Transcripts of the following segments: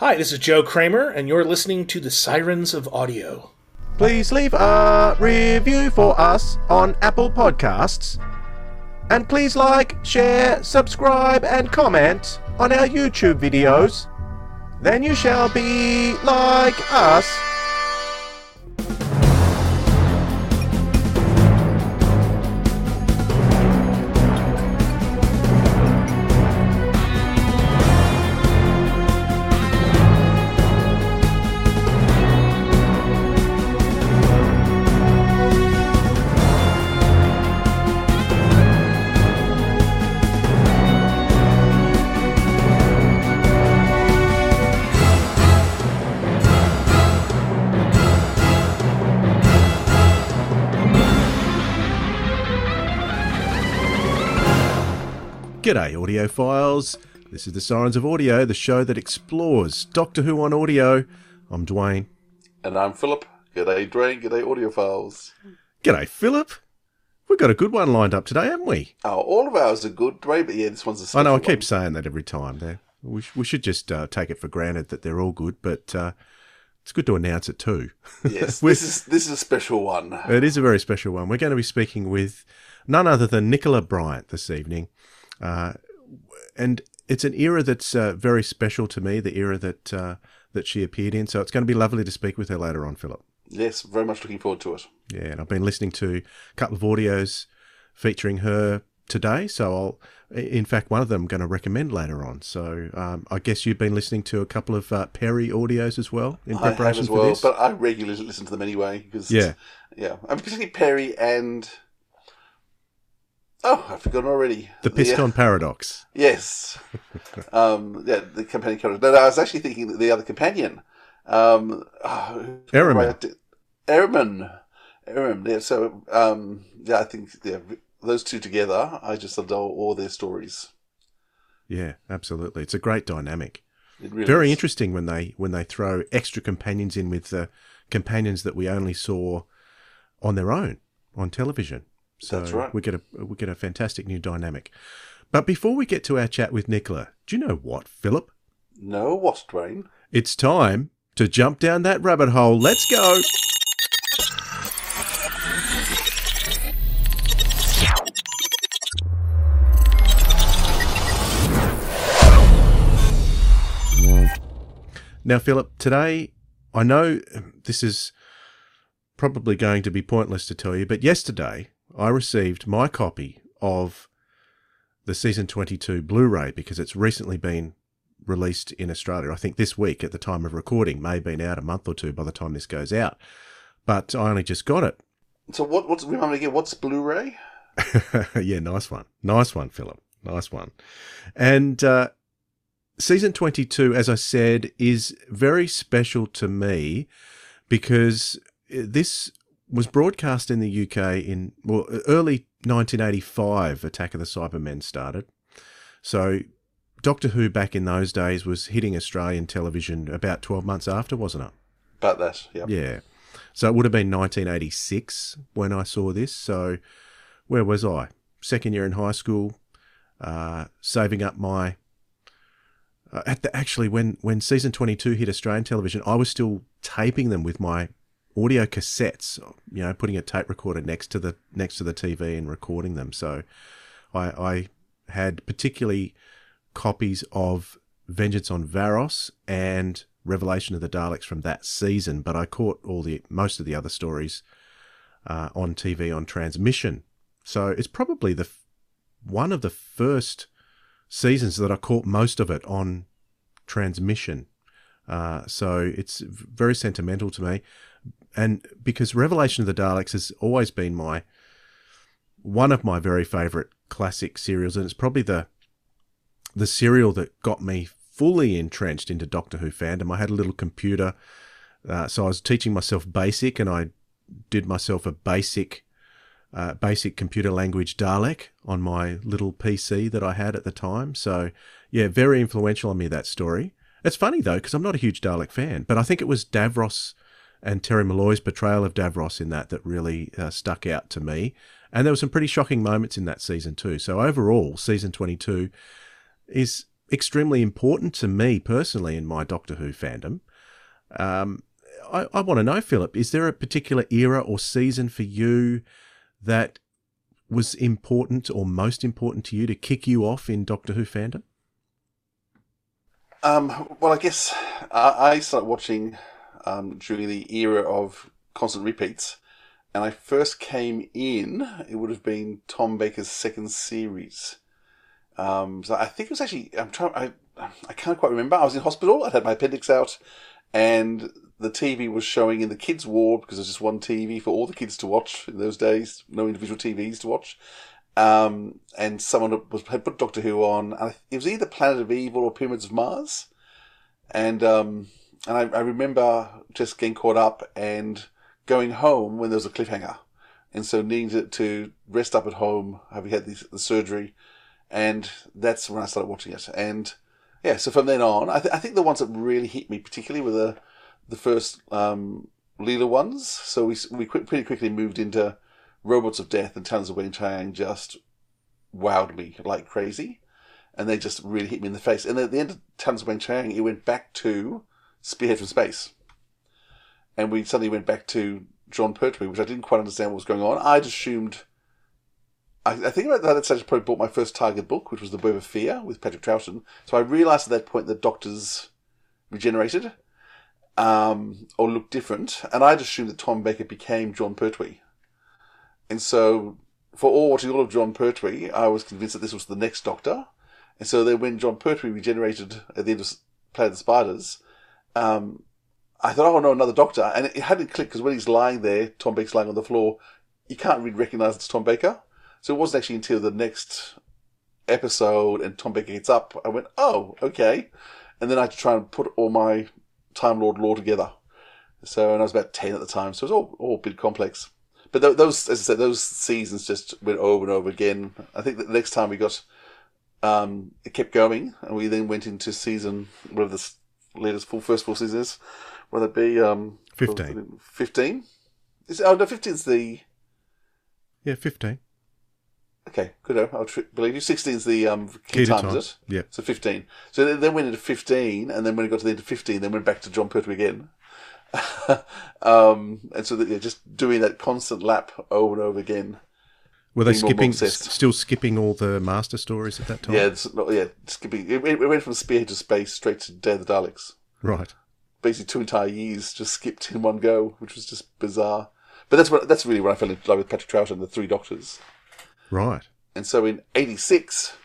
Hi, this is Joe Kramer, and you're listening to the Sirens of Audio. Please leave a review for us on Apple Podcasts. And please like, share, subscribe, and comment on our YouTube videos. Then you shall be like us. Audiophiles. This is the Sirens of Audio, the show that explores Doctor Who on audio. I'm Dwayne. And I'm Philip. G'day, Dwayne. G'day, audiophiles. G'day, Philip. We've got a good one lined up today, haven't we? Oh, all of ours are good, Dwayne, but yeah, this one's a special one. I know, I one. keep saying that every time. There, we, we should just uh, take it for granted that they're all good, but uh, it's good to announce it too. Yes, this is this is a special one. It is a very special one. We're going to be speaking with none other than Nicola Bryant this evening. Uh, and it's an era that's uh, very special to me, the era that uh, that she appeared in. So it's going to be lovely to speak with her later on, Philip. Yes, very much looking forward to it. Yeah, and I've been listening to a couple of audios featuring her today. So I'll, in fact, one of them I'm going to recommend later on. So um, I guess you've been listening to a couple of uh, Peri audios as well in preparation I have as for well, this. but I regularly listen to them anyway because Yeah. yeah, I'm particularly Peri and oh, I've forgotten already. the Piscon Paradox. Yes. um, yeah, the companion character. No, no, I was actually thinking that the other companion. Um, oh, Erimem. Erimem. Yeah, so, um, yeah, I think yeah, those two together, I just adore all their stories. Yeah, absolutely. It's a great dynamic. It really Very is. interesting when they when they throw extra companions in with the companions that we only saw on their own on television. So That's right. we get a we get a fantastic new dynamic. But before we get to our chat with Nicola, do you know what, Philip? No, what, Dwayne? It's time to jump down that rabbit hole. Let's go. Now, Philip, today I know this is probably going to be pointless to tell you, but yesterday I received my copy of the season 22 Blu ray because it's recently been released in Australia. I think this week at the time of recording, may have been out a month or two by the time this goes out. But I only just got it. So, what, what's, remind me again, what's Blu ray? yeah, nice one. Nice one, Philip. Nice one. And uh, season 22, as I said, is very special to me because this was broadcast in the UK in well early 1985 Attack of the Cybermen started. So Doctor Who back in those days was hitting Australian television about 12 months after, wasn't it? About that, yeah. Yeah. So it would have been 1986 when I saw this. So where was I? Second year in high school, uh, saving up my. Uh, at the, actually, when when season 22 hit Australian television, I was still taping them with my audio cassettes. You know, putting a tape recorder next to the next to the TV and recording them. So I, I had particularly copies of Vengeance on Varos and Revelation of the Daleks from that season, but I caught all the most of the other stories uh, on TV on transmission. So it's probably the one of the first seasons that I caught most of it on transmission. Uh, so it's very sentimental to me, and because Revelation of the Daleks has always been my one of my very favourite classic serials, and it's probably the the serial that got me fully entrenched into Doctor Who fandom. I had a little computer, uh, so I was teaching myself Basic, and I did myself a basic uh, basic computer language Dalek on my little PC that I had at the time. So yeah, very influential on me that story. It's funny though because I'm not a huge Dalek fan, but I think it was Davros and Terry Malloy's portrayal of Davros in that that really uh, stuck out to me. And there were some pretty shocking moments in that season too. So overall, season 22 is extremely important to me personally in my Doctor Who fandom. Um, I, I want to know, Philip, is there a particular era or season for you that was important or most important to you to kick you off in Doctor Who fandom? Um, well, I guess I, I started watching um, during the era of constant repeats, and I first came in. It would have been Tom Baker's second series. Um, so I think it was actually I'm trying I I can't quite remember. I was in hospital. I'd had my appendix out, and the TV was showing in the kids' ward because there's just one TV for all the kids to watch in those days. No individual TVs to watch. Um, and someone was had put Doctor Who on. It was either Planet of Evil or Pyramids of Mars. And um, and I, I remember just getting caught up and going home when there was a cliffhanger, and so needing to, to rest up at home, having had the, the surgery, and that's when I started watching it. And yeah, so from then on, I, th- I think the ones that really hit me particularly were the the first um, Leela ones. So we we pretty quickly moved into Robots of Death and Talons of Weng-Chiang just wowed me like crazy. And they just really hit me in the face. And at the end of Talons of Weng-Chiang, it went back to Spearhead from Space. And we suddenly went back to Jon Pertwee, which I didn't quite understand what was going on. I'd assumed. I, I think about that probably bought my first Target book, which was The Web of Fear with Patrick Troughton. So I realised at that point that Doctors regenerated um, or looked different. And I'd assumed that Tom Baker became Jon Pertwee. And so, for all watching all of Jon Pertwee, I was convinced that this was the next Doctor. And so then when Jon Pertwee regenerated at the end of Planet of the Spiders, um, I thought, oh no, another Doctor. And it hadn't clicked because when he's lying there, Tom Baker's lying on the floor, you can't really recognize it's Tom Baker. So it wasn't actually until the next episode and Tom Baker gets up, I went, oh, okay. And then I had to try and put all my Time Lord lore together. So, and I was about 10 at the time, so it was all, all a bit complex. But th- those, as I said, those seasons just went over and over again. I think the next time we got, um, it kept going, and we then went into season, whatever the latest full first full season is, whether it be, um, 15. 15? Is, oh, no, 15 is the, Yeah, 15. okay, good, I'll tr- believe you. 16 is the, um, key, Key time, time. is it? Yeah. So 15. So then, then went into 15, and then when it got to the end of 15, then went back to Jon Pertwee again. um, and so that, yeah, just doing that constant lap over and over again. Were they skipping, still skipping all the master stories at that time? Yeah, it's not, yeah, skipping. It, it went from Spearhead to Space straight to Day of the Daleks. Right. Basically, two entire years just skipped in one go, which was just bizarre. But that's what that's really when I fell in love with Patrick Troughton and the Three Doctors. Right. And so in '86,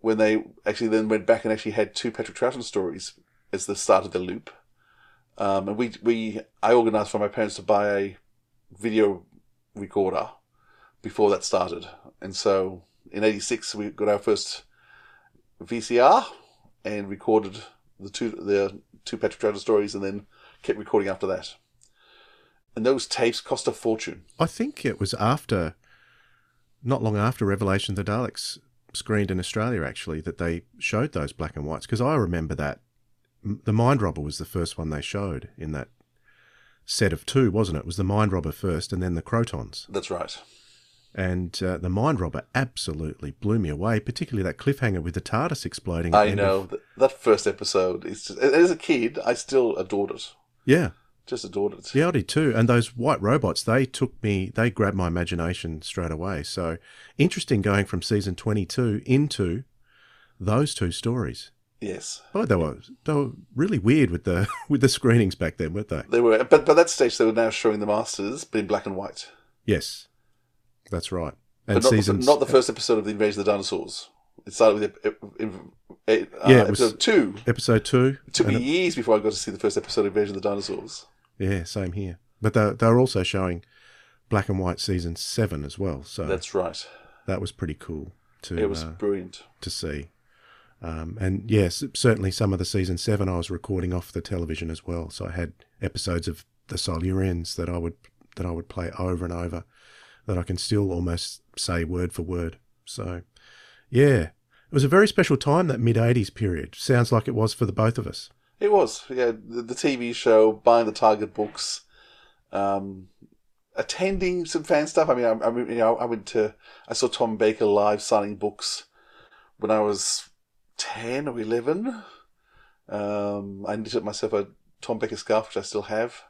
when they actually then went back and actually had two Patrick Troughton stories as the start of the loop, um, and we we I organised for my parents to buy a video recorder before that started, and so in '86 we got our first VCR and recorded the two the two Patrick Troughton stories, and then kept recording after that. And those tapes cost a fortune. I think it was after, not long after Revelation of the Daleks screened in Australia, actually, that they showed those black and whites. Because I remember that the Mind Robber was the first one they showed in that set of two, wasn't it? It was the Mind Robber first, and then the Krotons. That's right. And uh, the Mind Robber absolutely blew me away, particularly that cliffhanger with the TARDIS exploding. I know of- that, first episode is just, as a kid, I still adored it. yeah, Just adored it. Yeah, I did too. And those white robots, they took me, they grabbed my imagination straight away. So interesting going from season 22 into those two stories. Yes, Oh, they were, they were really weird with the, with the screenings back then, weren't they? they were. But by that stage, they were now showing the Masters, but in black and white. Yes, that's right. And But not, the, not the first episode of the Invasion of the Dinosaurs. It started with uh, Yeah, episode two. episode two. It took me years before I got to see the first episode of Invasion of the Dinosaurs. yeah, same here. But they, they were also showing black and white season seven as well. So That's right. that was pretty cool to, It was uh, brilliant. to see. Um, and yes, certainly some of the season seven I was recording off the television as well. So I had episodes of the Silurians that I would that I would play over and over that I can still almost say word for word. So yeah, it was a very special time that mid '80s period. Sounds like it was for the both of us. It was, yeah. The, TV show, buying the Target books, um, attending some fan stuff. I mean, I, I mean, you know, I went to, I saw Tom Baker live signing books when I was 10 or 11. Um, I knitted myself a Tom Baker scarf, which I still have,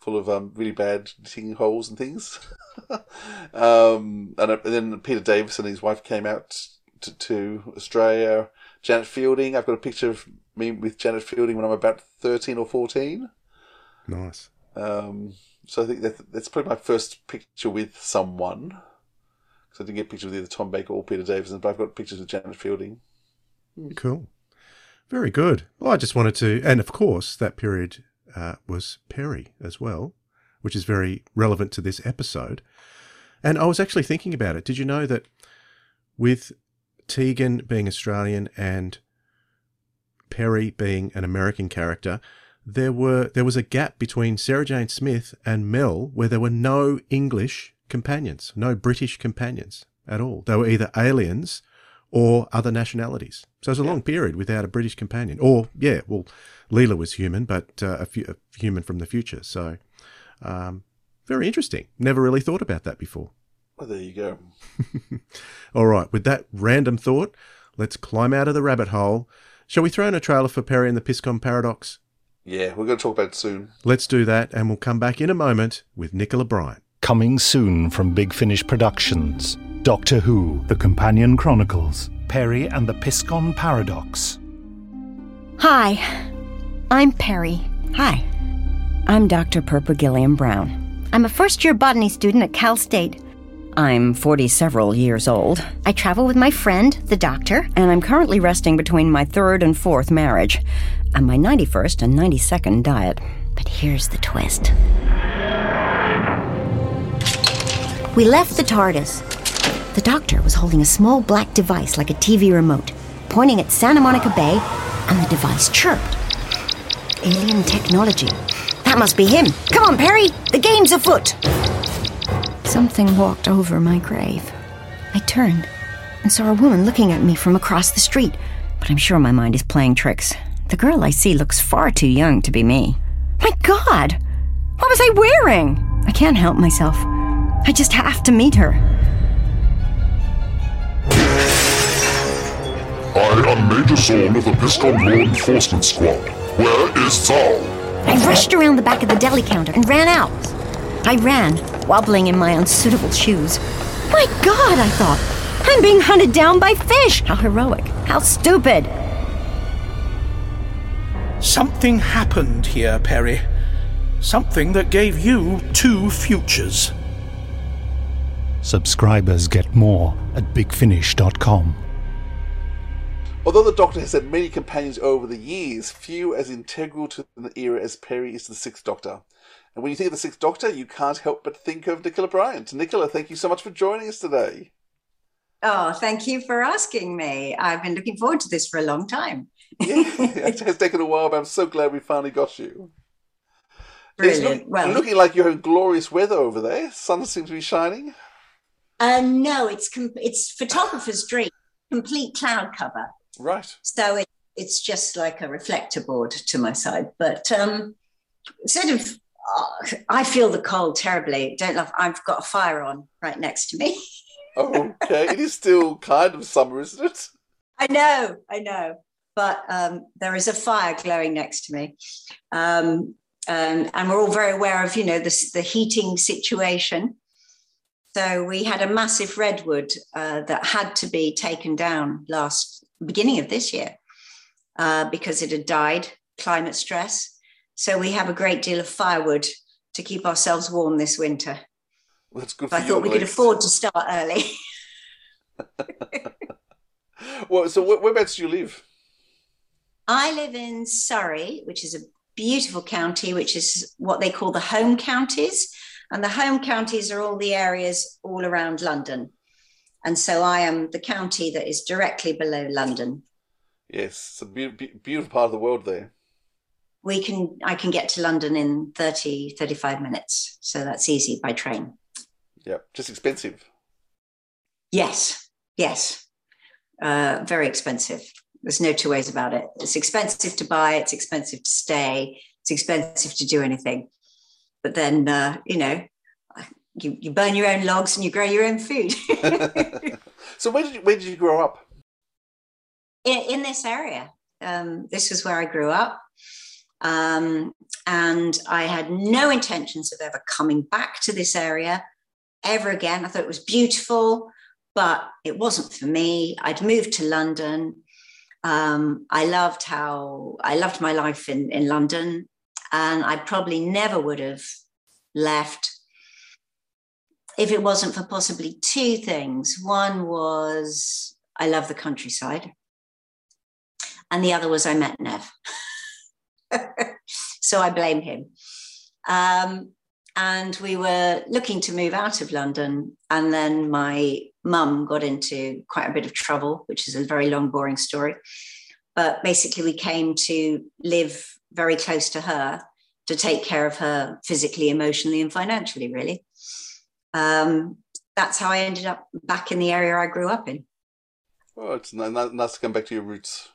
full of um, really bad knitting holes and things. um, and, and, then Peter Davis and his wife came out to, to, Australia. Janet Fielding, I've got a picture of me with Janet Fielding when I'm about 13 or 14. Nice. Um, so I think that, that's probably my first picture with someone. Because I didn't get pictures with either Tom Baker or Peter Davis, but I've got pictures with Janet Fielding. Cool. Very good. Well, I just wanted to, and of course, that period uh, was Peri as well, which is very relevant to this episode. And I was actually thinking about it. Did you know that with Tegan being Australian and Peri being an American character, there were there was a gap between Sarah Jane Smith and Mel where there were no English companions, no British companions at all. They were either aliens or other nationalities. So it was a yeah. long period without a British companion. Or, yeah, well, Leela was human, but uh, a, a, human from the future. So um, very interesting. Never really thought about that before. Well, there you go. All right, with that random thought, let's climb out of the rabbit hole. Shall we throw in a trailer for Peri and the Piscon Paradox? Yeah, we're going to talk about it soon. Let's do that, and we'll come back in a moment with Nicola Bryant. Coming soon from Big Finish Productions. Doctor Who, The Companion Chronicles, Peri and the Piscon Paradox. Hi, I'm Peri. Hi. I'm Dr. Perpugilliam Brown. I'm a first year botany student at Cal State. I'm 40 several years old. I travel with my friend, the doctor, and I'm currently resting between my third and fourth marriage and my 91st and 92nd diet. But here's the twist. We left the TARDIS the doctor was holding a small black device like a TV remote, pointing at Santa Monica Bay, and the device chirped. Alien technology. That must be him. Come on, Peri! The game's afoot! Something walked over my grave. I turned and saw a woman looking at me from across the street, but I'm sure my mind is playing tricks. The girl I see looks far too young to be me. My God! What was I wearing? I can't help myself. I just have to meet her. I am Major Zorn of the Piscon Law Enforcement Squad. Where is Zal? I rushed around the back of the deli counter and ran out. I ran, wobbling in my unsuitable shoes. My God, I thought, I'm being hunted down by fish. How heroic. How stupid. Something happened here, Peri. Something that gave you two futures. Subscribers get more at bigfinish.com. Although the Doctor has had many companions over the years, few as integral to the era as Peri is to the Sixth Doctor. And when you think of the Sixth Doctor, you can't help but think of Nicola Bryant. Nicola, thank you so much for joining us today. Oh, thank you for asking me. I've been looking forward to this for a long time. yeah, it has taken a while, but I'm so glad we finally got you. Brilliant. Look, well, looking like you're in glorious weather over there. Sun seems to be shining. Uh, no, it's com- it's photographer's dream, complete cloud cover. Right. So it, it's just like a reflector board to my side. But um, sort of, uh, I feel the cold terribly. Don't love. I've got a fire on right next to me. oh, okay. It is still kind of summer, isn't it? I know. I know. But um, there is a fire glowing next to me. Um, and, and we're all very aware of, you know, this, the heating situation. So we had a massive redwood uh, that had to be taken down last beginning of this year uh, because it had died, climate stress. So we have a great deal of firewood to keep ourselves warm this winter. Well, that's good. I thought we could afford to start early. well, so where, whereabouts do you live? I live in Surrey, which is a beautiful county, which is what they call the home counties. And the home counties are all the areas all around London. And so I am the county that is directly below London. Yes, it's a be- beautiful part of the world there. We can, I can get to London in 30, 35 minutes. So that's easy by train. Yeah, just expensive. Yes, yes. Uh, very expensive. There's no two ways about it. It's expensive to buy, it's expensive to stay, it's expensive to do anything. But then, uh, you know, you, you burn your own logs and you grow your own food. so where did you, where did you grow up? in, in this area. Um, this was where I grew up. Um, and I had no intentions of ever coming back to this area ever again. I thought it was beautiful, but it wasn't for me. I'd moved to London. Um, I loved how I loved my life in, in London, and I probably never would have left if it wasn't for possibly two things. One was I love the countryside, and the other was I met Nev. so I blame him. Um, and we were looking to move out of London, and then my mum got into quite a bit of trouble, which is a very long, boring story. But basically, we came to live very close to her to take care of her physically, emotionally, and financially, really. Um, that's how I ended up back in the area I grew up in. Well, it's nice to come back to your roots.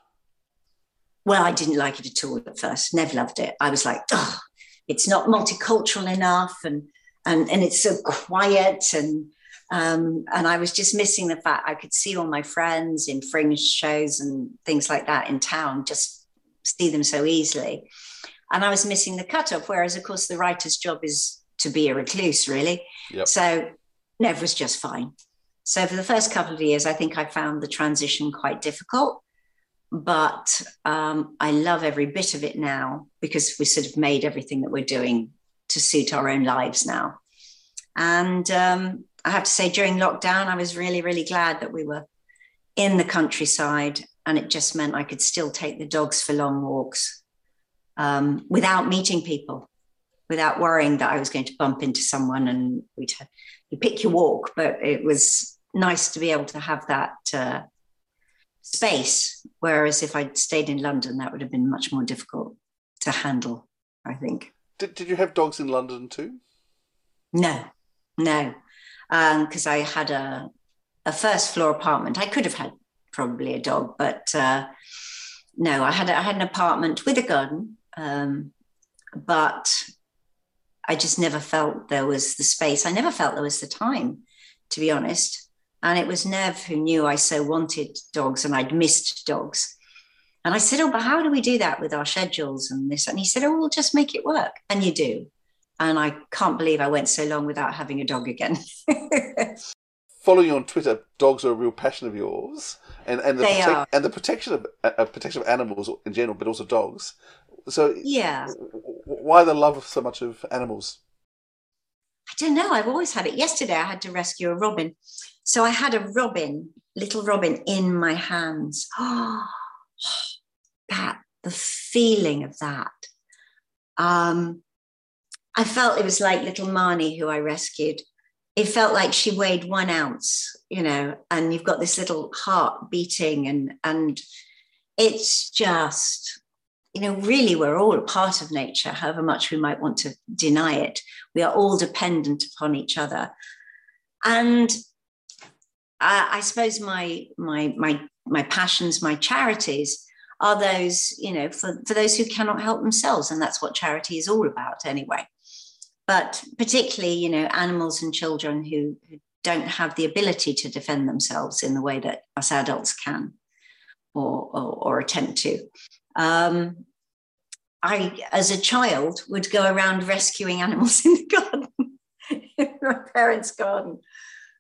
Well, I didn't like it at all at first. Never loved it. I was like, oh, it's not multicultural enough, and and and it's so quiet, and um, and I was just missing the fact I could see all my friends in fringe shows and things like that in town, just see them so easily, and I was missing the cutoff. Whereas, of course, the writer's job is to be a recluse, really. Yep. So Nev was just fine. So for the first couple of years, I think I found the transition quite difficult but um, I love every bit of it now because we sort of made everything that we're doing to suit our own lives now. And um, I have to say, during lockdown, I was really, really glad that we were in the countryside, and it just meant I could still take the dogs for long walks um, without meeting people, without worrying that I was going to bump into someone and we'd you pick your walk. But it was nice to be able to have that. Uh, space. Whereas if I'd stayed in London, that would have been much more difficult to handle, I think. Did, did you have dogs in London too? No, no. Because um, I had a, a first floor apartment. I could have had probably a dog, but uh, no, I had, I had an apartment with a garden. Um, but I just never felt there was the space. I never felt there was the time, to be honest. And it was Nev who knew I so wanted dogs and I'd missed dogs. And I said, Oh, but how do we do that with our schedules and this? And he said, Oh, we'll just make it work. And you do. And I can't believe I went so long without having a dog again. Following you on Twitter, dogs are a real passion of yours, and and the, prote- and the protection of uh, protection of animals in general, but also dogs. So yeah, why the love so much of animals? I don't know. I've always had it. Yesterday, I had to rescue a robin, so I had a robin, little robin, in my hands. Oh, that, the feeling of that. Um, I felt it was like little Marnie, who I rescued. It felt like she weighed one ounce, you know, and you've got this little heart beating, and and it's just, you know, really we're all a part of nature, however much we might want to deny it. We are all dependent upon each other. And I, suppose my my my my passions, my charities are those, you know, for, for those who cannot help themselves. And that's what charity is all about anyway. But particularly, you know, animals and children who, who don't have the ability to defend themselves in the way that us adults can or, or, or attempt to. Um, I, as a child, would go around rescuing animals in the garden, in my parents' garden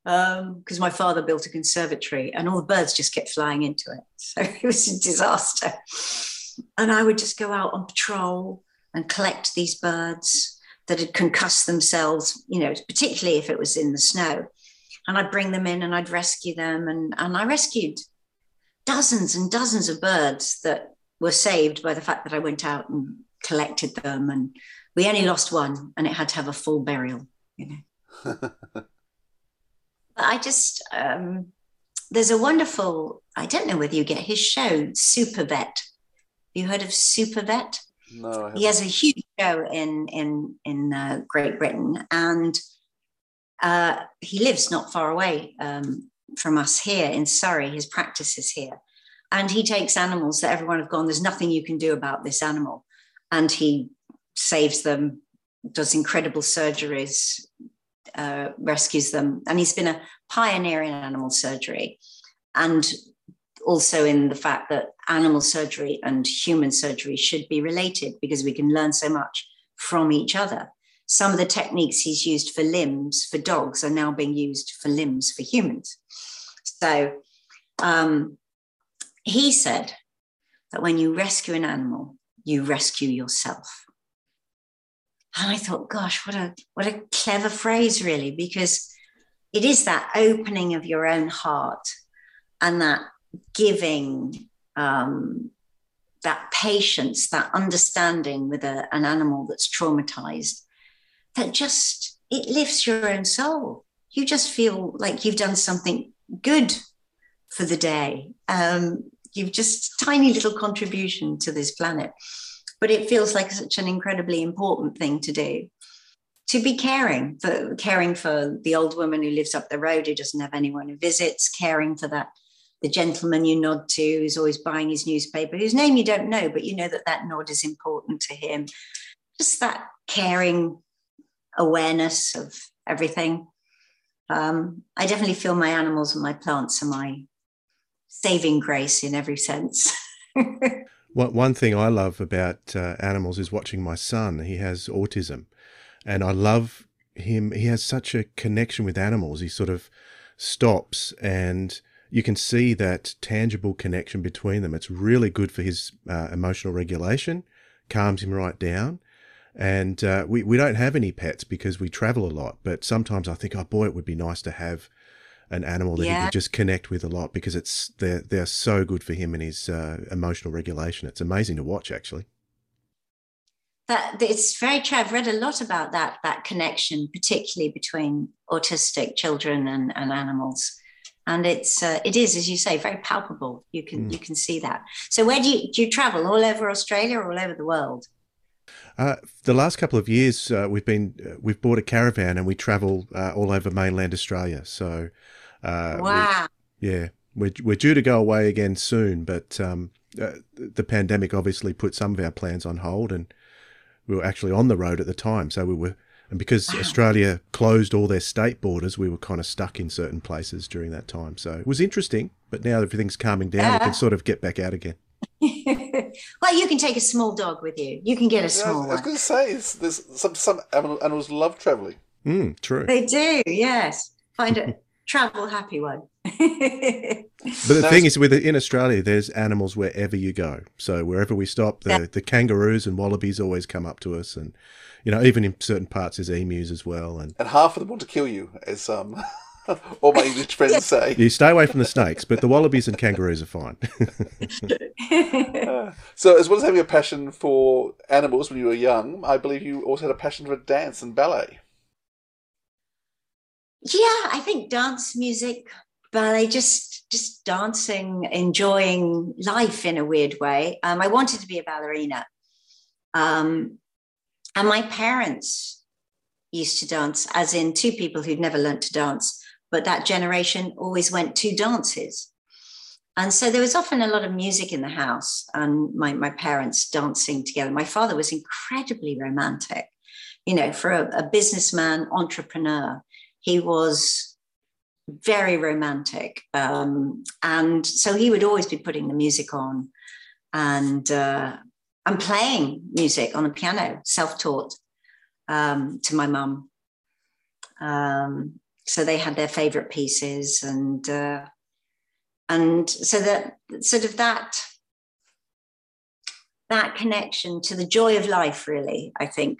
because um, my father built a conservatory and all the birds just kept flying into it. So it was a disaster. And I would just go out on patrol and collect these birds that had concussed themselves, you know, particularly if it was in the snow. And I'd bring them in and I'd rescue them. And, and I rescued dozens and dozens of birds that were saved by the fact that I went out and collected them. And we only lost one and it had to have a full burial, you know. But I just, um, there's a wonderful, I don't know whether you get his show, Super Vet. You heard of Super Vet? No, he has a huge show in in in uh, Great Britain, and uh, he lives not far away um, from us here in Surrey. His practice is here, and he takes animals that everyone have gone. There's nothing you can do about this animal, and he saves them, does incredible surgeries, uh, rescues them. And he's been a pioneer in animal surgery. And also in the fact that animal surgery and human surgery should be related because we can learn so much from each other. Some of the techniques he's used for limbs for dogs are now being used for limbs for humans. So um, he said that when you rescue an animal, you rescue yourself. And I thought, gosh, what a what a clever phrase, really, because it is that opening of your own heart and that giving, um, that patience, that understanding with a, an animal that's traumatized, that just it lifts your own soul. You just feel like you've done something good for the day. Um, you've just tiny little contribution to this planet, but it feels like such an incredibly important thing to do. To be caring for caring for the old woman who lives up the road who doesn't have anyone who visits, caring for that the gentleman you nod to who's always buying his newspaper, whose name you don't know, but you know that that nod is important to him. Just that caring awareness of everything. Um, I definitely feel my animals and my plants are my saving grace in every sense. One thing I love about uh, animals is watching my son. He has autism, and I love him. He has such a connection with animals. He sort of stops and you can see that tangible connection between them. It's really good for his uh, emotional regulation, calms him right down. And uh, we, we don't have any pets because we travel a lot. But sometimes I think, oh boy, it would be nice to have an animal that yeah. he could just connect with a lot because it's they're they're so good for him and his uh, emotional regulation. It's amazing to watch, actually. That it's very true. I've read a lot about that that connection, particularly between autistic children and, and animals and it's uh, it is as you say very palpable you can mm. you can see that so where do you do you travel all over australia or all over the world uh, the last couple of years uh, we've been uh, we've bought a caravan and we travel uh, all over mainland australia so uh, wow we, yeah we're, we're due to go away again soon but um, the pandemic obviously put some of our plans on hold and we were actually on the road at the time so we were and because wow. Australia closed all their state borders, we were kind of stuck in certain places during that time. So it was interesting, but now everything's calming down, yeah. we can sort of get back out again. well, you can take a small dog with you. You can get a small yeah, I was, going to say, there's some, some animals love traveling. Mm, true. They do, yes. Find a travel happy one. but the thing is, with in Australia, there's animals wherever you go. So wherever we stop, the, yeah. the kangaroos and wallabies always come up to us, and you know, even in certain parts, there's emus as well, and and half of them want to kill you, as um, all my English friends say. You stay away from the snakes, but the wallabies and kangaroos are fine. uh, so, as well as having a passion for animals when you were young, I believe you also had a passion for dance and ballet. Yeah, I think dance, music, ballet, just just dancing, enjoying life in a weird way. Um, I wanted to be a ballerina. Um, and my parents used to dance, as in two people who'd never learned to dance, but that generation always went to dances. And so there was often a lot of music in the house and my, my parents dancing together. My father was incredibly romantic. You know, for a, a businessman, entrepreneur, he was very romantic. Um, and so he would always be putting the music on. And uh, I'm playing music on the piano, self-taught um, to my mum. Um, so they had their favorite pieces, and uh, and so that sort of that that connection to the joy of life, really, I think,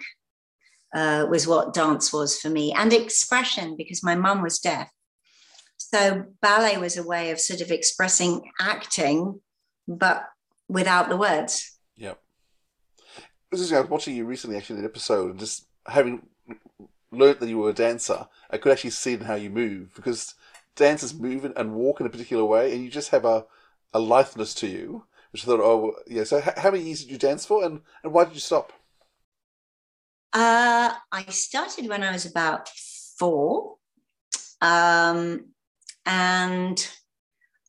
uh, was what dance was for me, and expression because my mum was deaf. So ballet was a way of sort of expressing acting, but without the words. Yep. I was watching you recently, actually, in an episode, and just having learned that you were a dancer, I could actually see how you move because dancers move and walk in a particular way, and you just have a, a litheness to you, which I thought, oh, yeah. So, how many years did you dance for, and, and why did you stop? Uh, I started when I was about four, um, and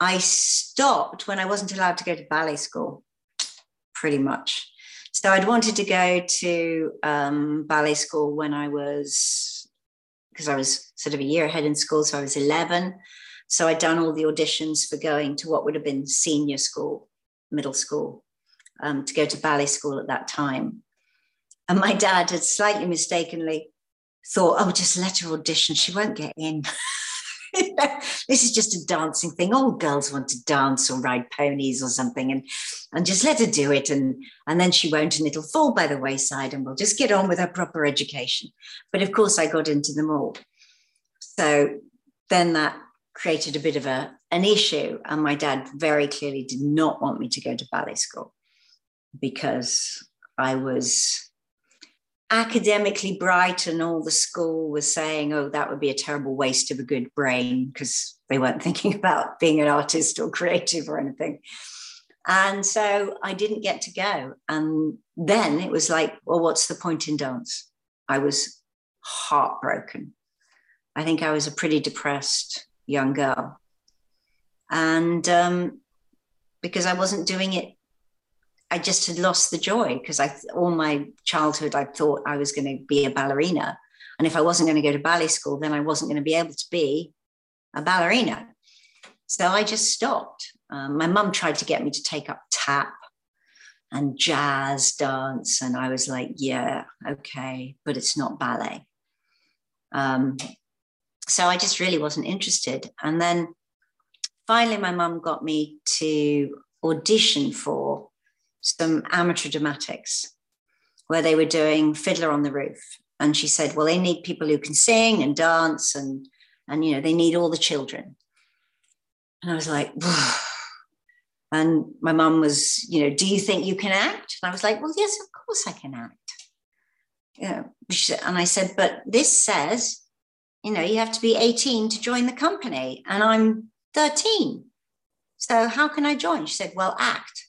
I stopped when I wasn't allowed to go to ballet school, pretty much. So I'd wanted to go to um, ballet school when I was, because I was sort of a year ahead in school, so I was 11. So I'd done all the auditions for going to what would have been senior school, middle school, um, to go to ballet school at that time. And my dad had slightly mistakenly thought, oh, just let her audition. She won't get in. this is just a dancing thing. All girls want to dance or ride ponies or something, and and just let her do it, and and then she won't, and it'll fall by the wayside, and we'll just get on with her proper education. But of course, I got into them all. So then that created a bit of a an issue, and my dad very clearly did not want me to go to ballet school because I was academically bright and all the school was saying oh that would be a terrible waste of a good brain because they weren't thinking about being an artist or creative or anything. And so i didn't get to go. And then it was like well what's the point in dance? I was heartbroken. I think i was a pretty depressed young girl. And um, because i wasn't doing it I just had lost the joy because I all my childhood I thought I was going to be a ballerina, and if I wasn't going to go to ballet school, then I wasn't going to be able to be a ballerina. So I just stopped. Um, my mum tried to get me to take up tap and jazz dance, and I was like, "Yeah, okay, but it's not ballet." Um, so I just really wasn't interested. And then finally, my mum got me to audition for some amateur dramatics where they were doing Fiddler on the Roof. And she said, well, they need people who can sing and dance and, and you know, they need all the children. And I was like, and my mum was, you know, do you think you can act? And I was like, well, yes, of course I can act. Know, and I said, but this says, you know, you have to be 18 to join the company, and I'm 13. So how can I join? She said, well, act.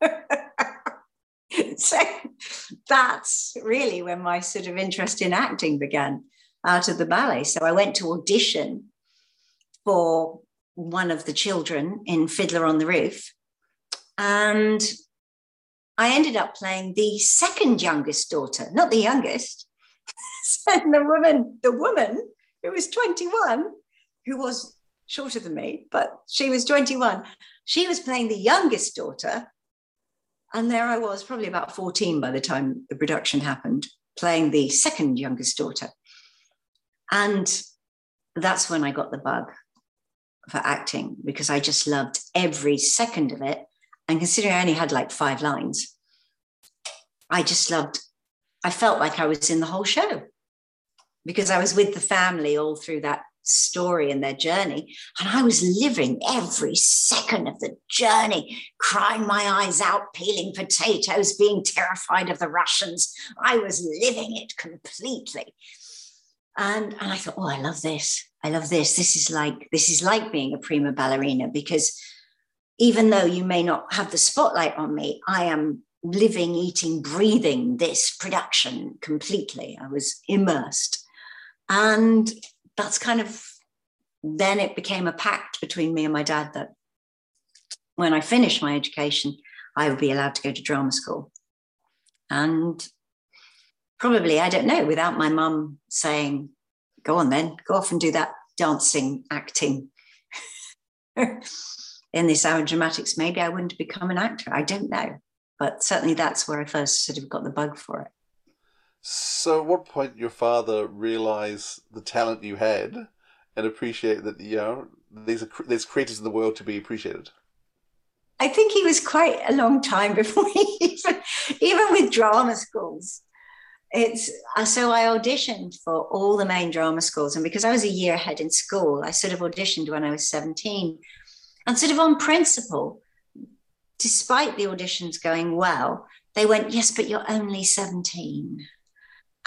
so that's really when my sort of interest in acting began out of the ballet. So I went to audition for one of the children in Fiddler on the Roof. And I ended up playing the second youngest daughter, not the youngest. and the woman, the woman who was 21, who was shorter than me, but she was 21. She was playing the youngest daughter and there I was, probably about 14 by the time the production happened, playing the second youngest daughter. And that's when I got the bug for acting because I just loved every second of it. And considering I only had like five lines, I just loved, I felt like I was in the whole show because I was with the family all through that story and their journey. And I was living every second of the journey, crying my eyes out, peeling potatoes, being terrified of the Russians. I was living it completely. And, and I thought, oh, I love this. I love this. This is like this is like being a prima ballerina because even though you may not have the spotlight on me, I am living, eating, breathing this production completely. I was immersed. And that's kind of then it became a pact between me and my dad that when I finished my education, I would be allowed to go to drama school. And probably, I don't know, without my mum saying, go on then, go off and do that dancing, acting in this hour of dramatics, maybe I wouldn't become an actor. I don't know. But certainly that's where I first sort of got the bug for it. So, at what point your father realized the talent you had and appreciate that you know there's a, there's creators in the world to be appreciated? I think he was quite a long time before he even even with drama schools. It's uh, so I auditioned for all the main drama schools, and because I was a year ahead in school, I sort of auditioned when I was 17, and sort of on principle, despite the auditions going well, they went, "Yes, but you're only 17."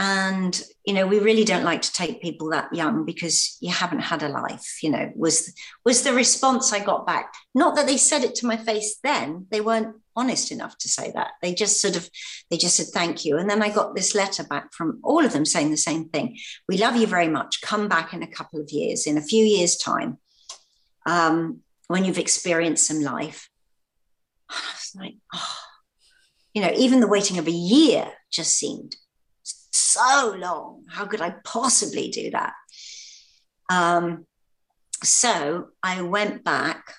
And you know we really don't like to take people that young because you haven't had a life you know was was the response i got back. Not that they said it to my face then they weren't honest enough to say that. They just sort of they just said thank you. And then i got this letter back from all of them saying the same thing. We love you very much. Come back in a couple of years in a few years time um, when you've experienced some life. I was like oh. You know even the waiting of a year just seemed so long. How could I possibly do that? Um, so I went back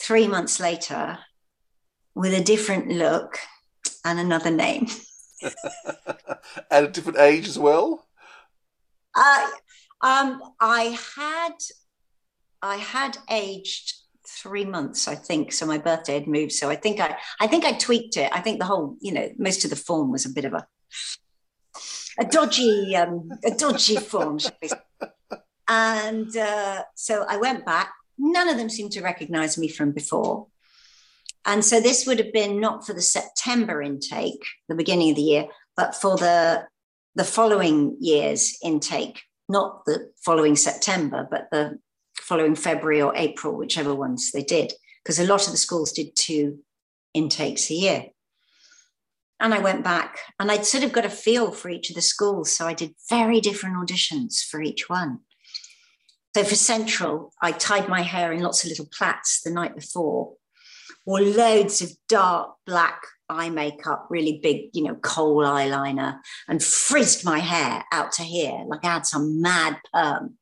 three months later with a different look and another name. and a different age as well? Uh, um, I had I had aged three months, I think. So my birthday had moved. So I think I I think I tweaked it. I think the whole, you know, most of the form was a bit of a a dodgy um, a dodgy form. And uh, so I went back. None of them seemed to recognize me from before. And so this would have been not for the September intake, the beginning of the year, but for the the following year's intake, not the following September, but the following February or April, whichever ones they did, because a lot of the schools did two intakes a year. And I went back and I'd sort of got a feel for each of the schools. So I did very different auditions for each one. So for Central, I tied my hair in lots of little plaits the night before, wore loads of dark black eye makeup, really big, you know, kohl eyeliner, and frizzed my hair out to here, like I had some mad perm.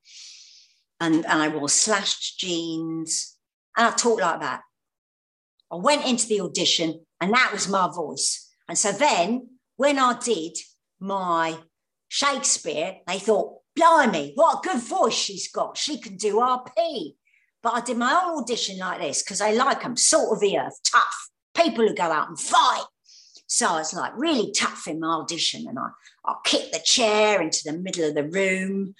And, and I wore slashed jeans, and I talked like that. I went into the audition, and that was my voice. And so then, when I did my Shakespeare, they thought, blimey, what a good voice she's got. She can do RP. But I did my own audition like this because I like them, sort of the earth, tough people who go out and fight. So I was like really tough in my audition and I, I kicked the chair into the middle of the room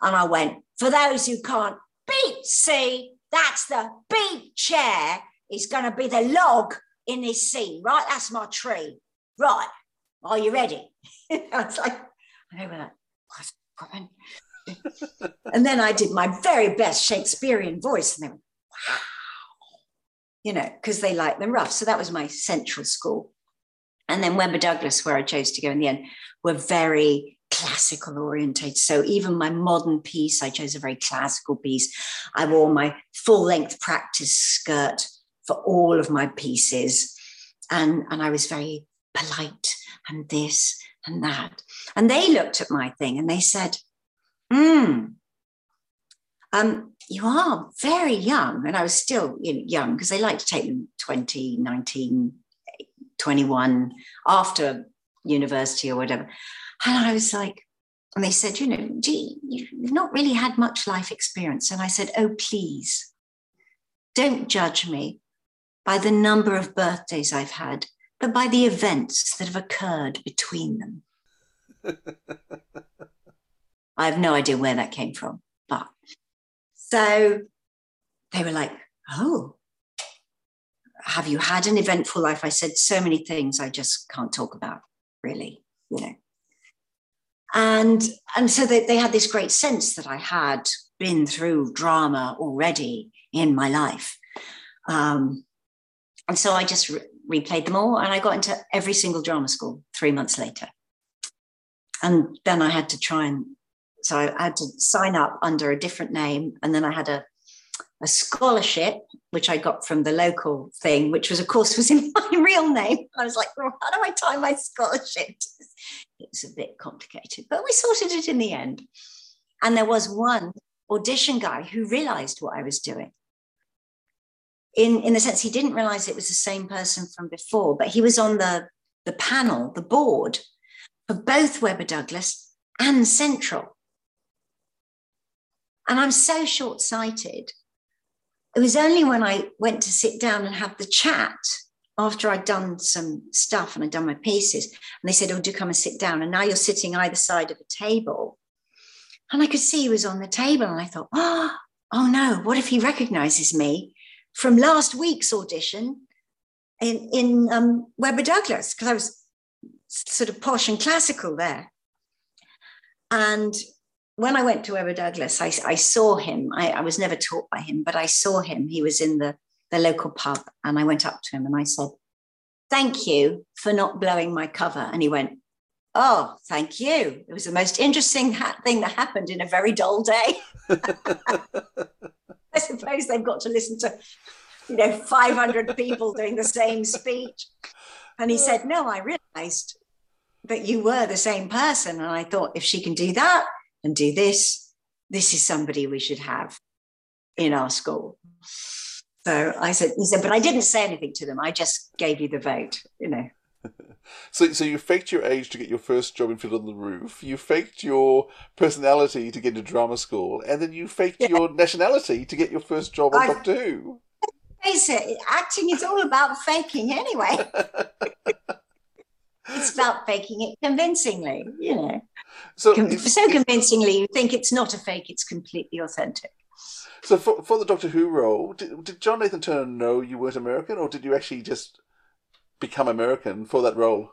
and I went, for those who can't beat, see, that's the beat chair is going to be the log in this scene, right? That's my tree. Right. Are you ready? I was like, I went, and then I did my very best Shakespearean voice, and they went, wow, you know, because they like them rough. So that was my central school. And then Webber Douglas, where I chose to go in the end, were very classical orientated. So even my modern piece, I chose a very classical piece. I wore my full length practice skirt for all of my pieces. And, and I was very polite and this and that. And they looked at my thing and they said, Hmm, um, you are very young. And I was still you know, young because they like to take them 20, 19, 21 after university or whatever. And I was like, and they said, you know, gee, you've not really had much life experience. And I said, oh, please, don't judge me by the number of birthdays I've had, but by the events that have occurred between them. I have no idea where that came from, but so they were like, oh, have you had an eventful life? I said so many things I just can't talk about, really, you know. And, and so they, they had this great sense that I had been through drama already in my life. Um, and so I just re- replayed them all and I got into every single drama school three months later. And then I had to try and, so I had to sign up under a different name. And then I had a, a scholarship, which I got from the local thing, which was, of course, was in my real name. I was like, well, how do I tie my scholarship? It was a bit complicated, but we sorted it in the end. And there was one audition guy who realized what I was doing. In, in the sense he didn't realize it was the same person from before, but he was on the, the panel, the board for both Webber Douglas and Central. And I'm so short sighted. It was only when I went to sit down and have the chat after I'd done some stuff and I'd done my pieces, and they said, Oh, do come and sit down. And now you're sitting either side of a table. And I could see he was on the table. And I thought, Oh, oh no, what if he recognizes me from last week's audition in, in um, Webber Douglas? Because I was sort of posh and classical there. And when I went to Webber Douglas, I, I saw him. I, I, was never taught by him, but I saw him. He was in the, the local pub, and I went up to him and I said, Thank you for not blowing my cover. And he went, Oh, thank you. It was the most interesting ha- thing that happened in a very dull day. I suppose they've got to listen to, you know, 500 people doing the same speech. And he said, No, I realized that you were the same person. And I thought, if she can do that and do this, this is somebody we should have. in our school. So I said, he said, but I didn't say anything to them. I just gave you the vote, you know. So, so you faked your age to get your first job in Fiddler on the Roof. You faked your personality to get into drama school, and then you faked yeah. your nationality to get your first job on I, Doctor Who. Face it, acting is all about faking anyway. it's about faking it convincingly, you know. So, Com- so convincingly, you think it's not a fake; it's completely authentic. So, for, for the Doctor Who role, did, did John Nathan Turner know you weren't American, or did you actually just become American for that role?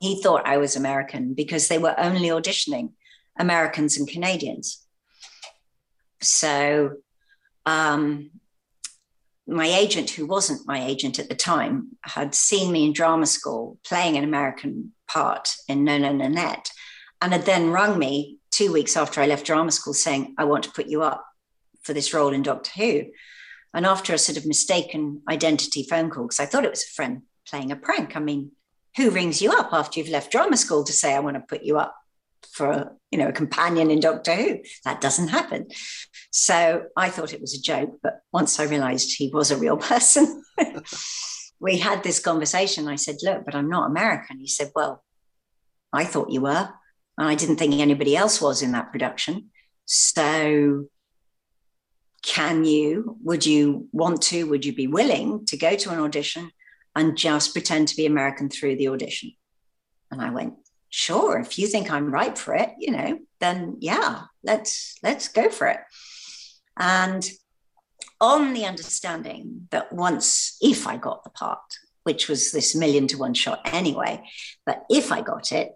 He thought I was American because they were only auditioning Americans and Canadians. So, um, my agent, who wasn't my agent at the time, had seen me in drama school playing an American part in No No Nanette, and had then rung me two weeks after I left drama school saying, I want to put you up for this role in Doctor Who. And after a sort of mistaken identity phone call, because I thought it was a friend playing a prank. I mean, who rings you up after you've left drama school to say, I want to put you up for you know, a companion in Doctor Who? That doesn't happen. So I thought it was a joke, but once I realized he was a real person, we had this conversation. I said, Look, but I'm not American. He said, Well, I thought you were. And I didn't think anybody else was in that production. So can you, would you want to, would you be willing to go to an audition and just pretend to be American through the audition? And I went, sure, if you think I'm right for it, you know, then yeah, let's let's go for it. And on the understanding that once, if I got the part, which was this million to one shot anyway, but if I got it,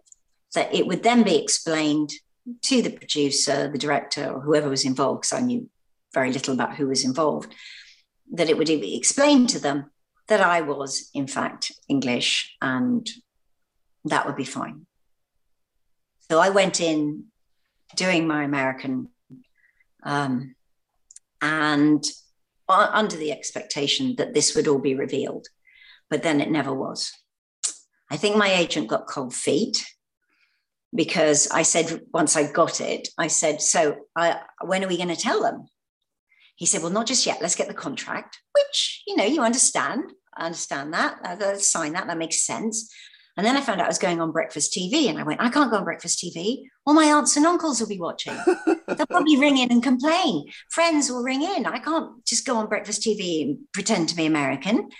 that it would then be explained to the producer, the director, or whoever was involved, because I knew very little about who was involved, that it would explain to them that I was, in fact, English and that would be fine. So I went in doing my American um, and under the expectation that this would all be revealed, but then it never was. I think my agent got cold feet because I said, once I got it, I said, So I, when are we going to tell them? He said, Well, not just yet. Let's get the contract, which, you know, you understand. I understand that. I sign that. That makes sense. And then I found out I was going on breakfast TV, and I went, I can't go on breakfast TV. All my aunts and uncles will be watching. They'll probably ring in and complain. Friends will ring in. I can't just go on breakfast TV and pretend to be American.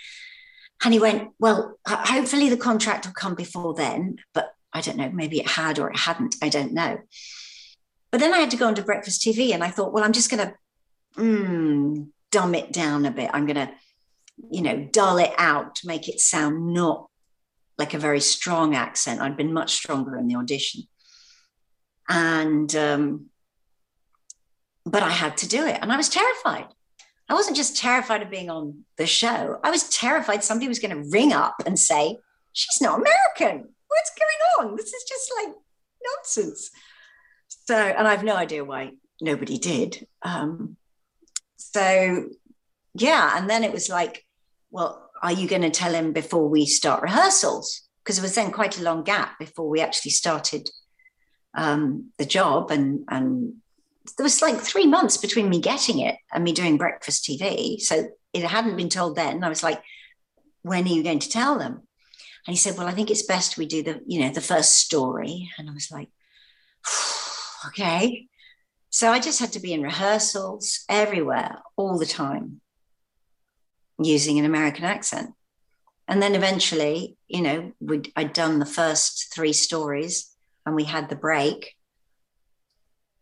And he went, Well, hopefully the contract will come before then, but I don't know, maybe it had or it hadn't. I don't know. But then I had to go onto breakfast TV, and I thought, Well, I'm just going to mm, dumb it down a bit. I'm going to, you know, dull it out make it sound not like a very strong accent. I'd been much stronger in the audition. And, um, but I had to do it. And I was terrified. I wasn't just terrified of being on the show, I was terrified somebody was going to ring up and say, She's not American. What's going on? This is just like nonsense. So, and I've no idea why nobody did. Um, so yeah and then it was like well are you going to tell him before we start rehearsals? Because it was then quite a long gap before we actually started um, the job and and there was like three months between me getting it and me doing breakfast tv so it hadn't been told then. I was like when are you going to tell them? And he said well i think it's best we do the you know the first story. And i was like okay so I just had to be in rehearsals everywhere all the time using an American accent. And then eventually, you know, we I'd done the first three stories and we had the break.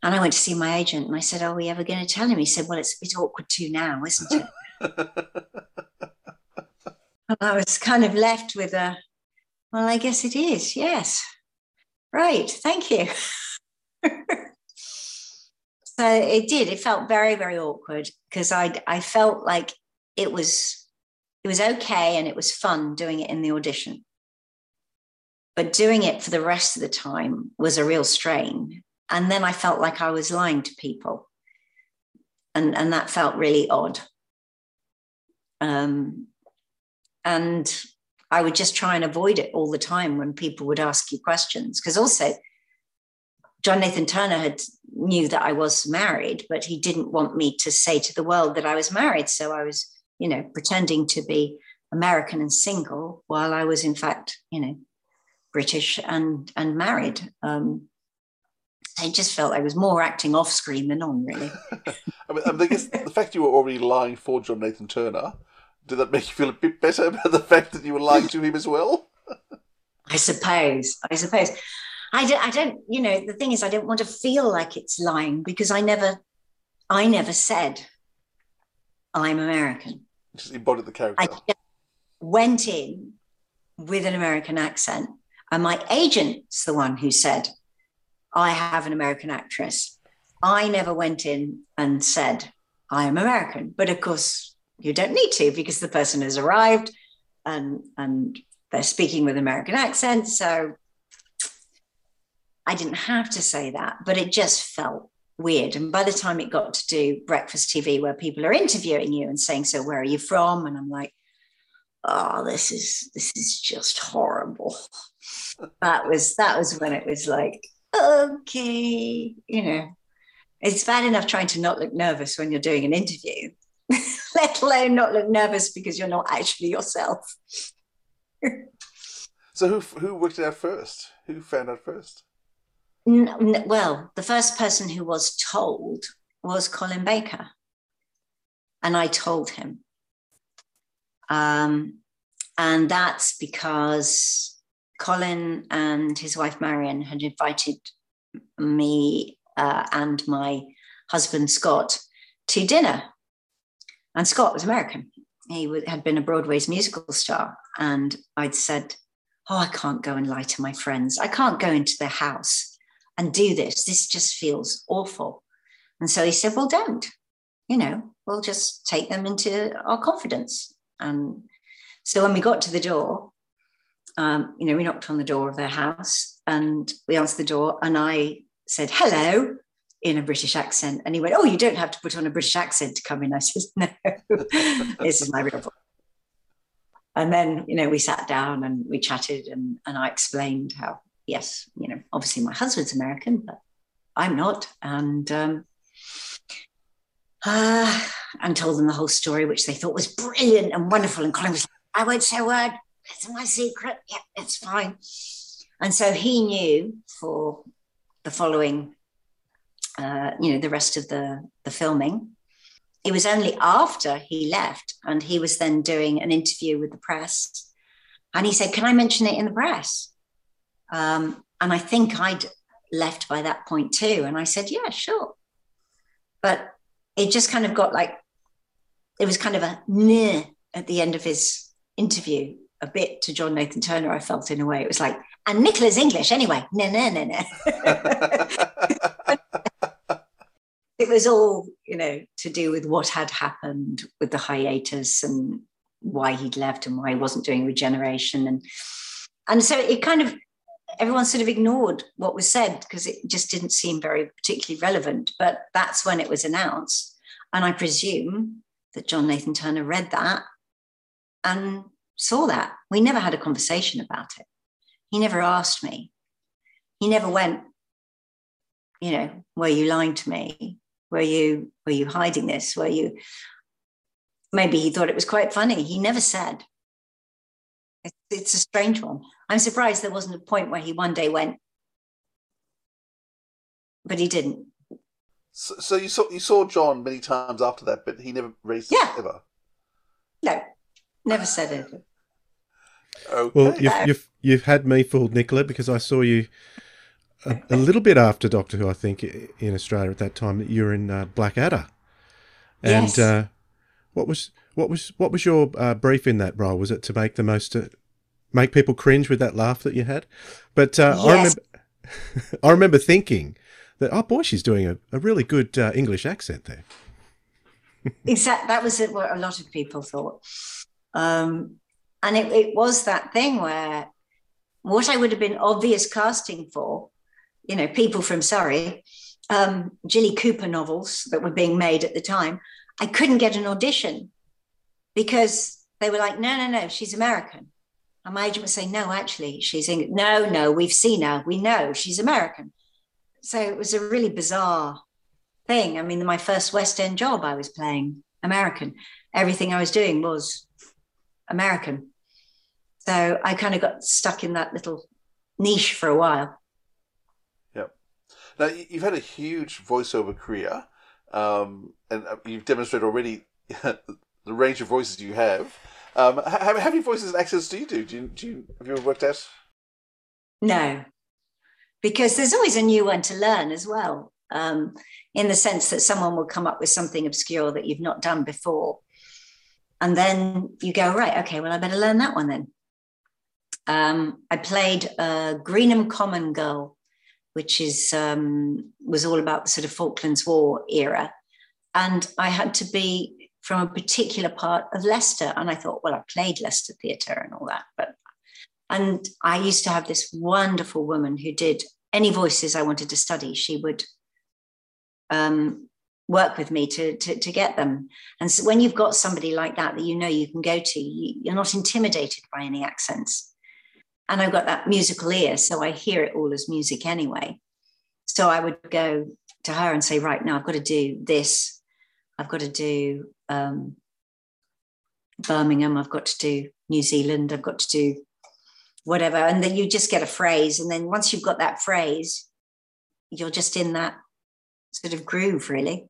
And I went to see my agent and I said, Are we ever going to tell him? He said, Well, it's a bit awkward too now, isn't it? and I was kind of left with a, Well, I guess it is. Yes. Right. Thank you. So it did. It felt very, very awkward because I I felt like it was it was okay and it was fun doing it in the audition. But doing it for the rest of the time was a real strain. And then I felt like I was lying to people. And, and that felt really odd. Um, and I would just try and avoid it all the time when people would ask you questions. Because also, John Nathan Turner had knew that I was married, but he didn't want me to say to the world that I was married. So I was, you know, pretending to be American and single while I was in fact, you know, British and and married. Um, I just felt I was more acting off screen than on, really. I mean, I guess the fact you were already lying for John Nathan Turner, did that make you feel a bit better about the fact that you were lying to him as well? I suppose. I suppose. I don't, I don't, you know, the thing is, I don't want to feel like it's lying because I never, I never said I'm American. Just embodied the character. I went in with an American accent, and my agent's the one who said, I have an American actress. I never went in and said, I am American. But of course, you don't need to because the person has arrived and, and they're speaking with American accents. So I didn't have to say that, but it just felt weird. And by the time it got to do breakfast TV, where people are interviewing you and saying, "So where are you from?" and I'm like, "Oh, this is this is just horrible." that was that was when it was like, okay, you know, it's bad enough trying to not look nervous when you're doing an interview, let alone not look nervous because you're not actually yourself. so who who worked it out first? Who found out first? Well, the first person who was told was Colin Baker. And I told him. Um, and that's because Colin and his wife Marion had invited me uh, and my husband Scott to dinner. And Scott was American. He had been a Broadway's musical star. And I'd said, Oh, I can't go and lie to my friends. I can't go into their house and do this. This just feels awful. And so he said, Well, don't. You know, we'll just take them into our confidence. And so when we got to the door, um, you know, we knocked on the door of their house and we answered the door. And I said, Hello, in a British accent. And he went, Oh, you don't have to put on a British accent to come in. I said, No, this is my real voice. And then, you know, we sat down and we chatted and, and I explained how yes, you know, obviously my husband's American, but I'm not. And um, uh, and told them the whole story, which they thought was brilliant and wonderful. And Colin was like, I won't say a word. It's my secret. Yeah, it's fine. And so he knew for the following, uh, you know, the rest of the, the filming. It was only after he left and he was then doing an interview with the press. And he said, Can I mention it in the press? Um, and I think I'd left by that point too. And I said, yeah, sure. But it just kind of got like, it was kind of a near at the end of his interview, a bit to John Nathan Turner, I felt in a way. It was like, and Nicola's English anyway. No, no, no, no. it was all, you know, to do with what had happened with the hiatus and why he'd left and why he wasn't doing regeneration. And and so it kind of everyone sort of ignored what was said because it just didn't seem very particularly relevant. But that's when it was announced. And I presume that John Nathan Turner read that and saw that. We never had a conversation about it. He never asked me. He never went, you know, were you lying to me? Were you were you hiding this? Were you maybe he thought it was quite funny. He never said. It's a strange one. I'm surprised there wasn't a point where he one day went, but he didn't. So, so you saw you saw John many times after that, but he never raised yeah. ever. No, never said anything. Okay. Well, you've, you've you've had me fooled, Nicola, because I saw you a, a, little bit after Doctor Who. I think in Australia at that time you were in uh, Blackadder, and yes. uh, what was what was what was your uh, brief in that role? Was it to make the most, uh, make people cringe with that laugh that you had? But uh, yes. I remember, I remember thinking that oh boy, she's doing a, a really good uh, English accent there. exactly, that was what a lot of people thought, um, and it, it was that thing where what I would have been obvious casting for, you know, people from Surrey, um, Jilly Cooper novels that were being made at the time. I couldn't get an audition because they were like, no, no, no, she's American. And my agent would say, no, actually, she's English. No, no, we've seen her. We know she's American. so it was a really bizarre thing. I mean, my first West End job, I was playing American. Everything I was doing was American. So I kind of got stuck in that little niche for a while. Yep. Now you've had a huge voiceover career, um, and uh, you've demonstrated already the range of voices you have. Um, how, how, many voices and accents do you do? Do you, do you have you ever worked out? No, because there's always a new one to learn as well. Um, in the sense that someone will come up with something obscure that you've not done before, and then you go right. Okay, well, I better learn that one then. Um, I played a Greenham Common girl, which is um, was all about the sort of Falklands War era, and I had to be from a particular part of Leicester. And I thought, well, I played Leicester Theatre and all that. But and I used to have this wonderful woman who did any voices I wanted to study. She would um, work with me to, to, to get them. And so when you've got somebody like that that you know you can go to, you, you're not intimidated by any accents. And I've got that musical ear, so I hear it all as music anyway. So I would go to her and say, right now I've got to do this. I've got to do um, Birmingham, I've got to do New Zealand, I've got to do whatever. And then you just get a phrase. And then once you've got that phrase, you're just in that sort of groove, really.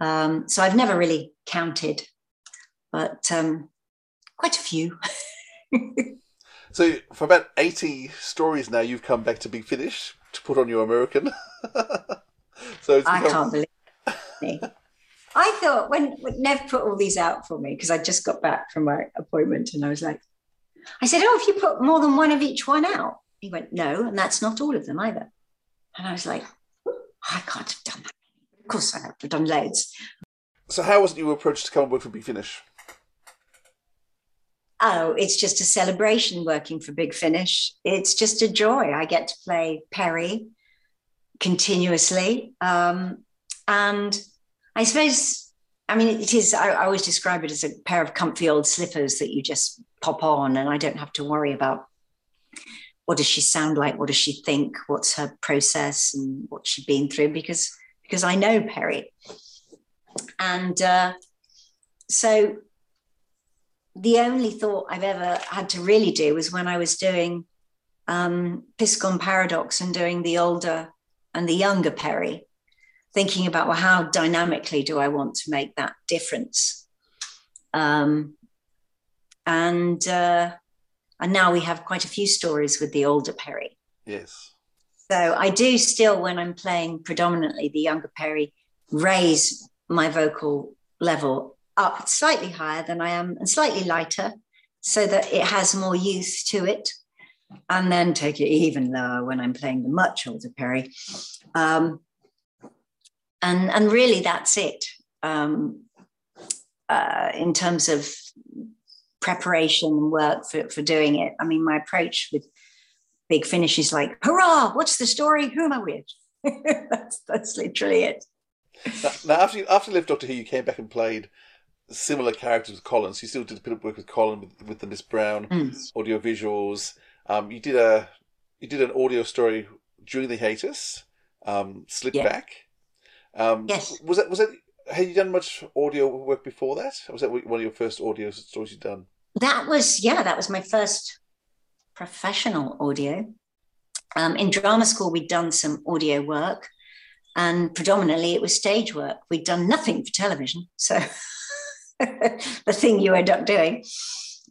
Um, so I've never really counted, but um, quite a few. so for about 80 stories now, you've come back to Big Finish to put on your American. so I can't believe it. I thought when, when Nev put all these out for me, because I just got back from my appointment and I was like, I said, Oh, if you put more than one of each one out? He went, No, and that's not all of them either. And I was like, I can't have done that. Of course I have done loads. So how was it you were approached to come and work for Big Finish? Oh, it's just a celebration working for Big Finish. It's just a joy. I get to play Peri continuously. Um, and I suppose, I mean, it is, I, I always describe it as a pair of comfy old slippers that you just pop on, and I don't have to worry about what does she sound like, what does she think, what's her process, and what's she's been through, because because I know Peri. And uh, so the only thought I've ever had to really do was when I was doing um, Piscon Paradox and doing the older and the younger Peri thinking about well how dynamically do i want to make that difference? Um, and uh, and now we have quite a few stories with the older Peri. Yes. So i do still when i'm playing predominantly the younger Peri raise my vocal level up slightly higher than i am and slightly lighter so that it has more youth to it. And then take it even lower when i'm playing the much older Peri. Um, and and really that's it um, uh, in terms of preparation and work for, for doing it. I mean, my approach with Big Finish is like, hurrah, what's the story? Who am I with? that's, that's literally it. Now, now, after you, after you left Doctor Who, you came back and played similar characters with Colin. So you still did a bit of work with Colin with, with the Miss Brown mm. audio visuals. Um, you did a you did an audio story during the hiatus, um, Slip yeah. Back. Um, yes. Was that was that? Had you done much audio work before that? Or was that one of your first audio stories you'd done? That was yeah. That was my first professional audio. Um, in drama school, we'd done some audio work, and predominantly it was stage work. We'd done nothing for television, so the thing you end up doing.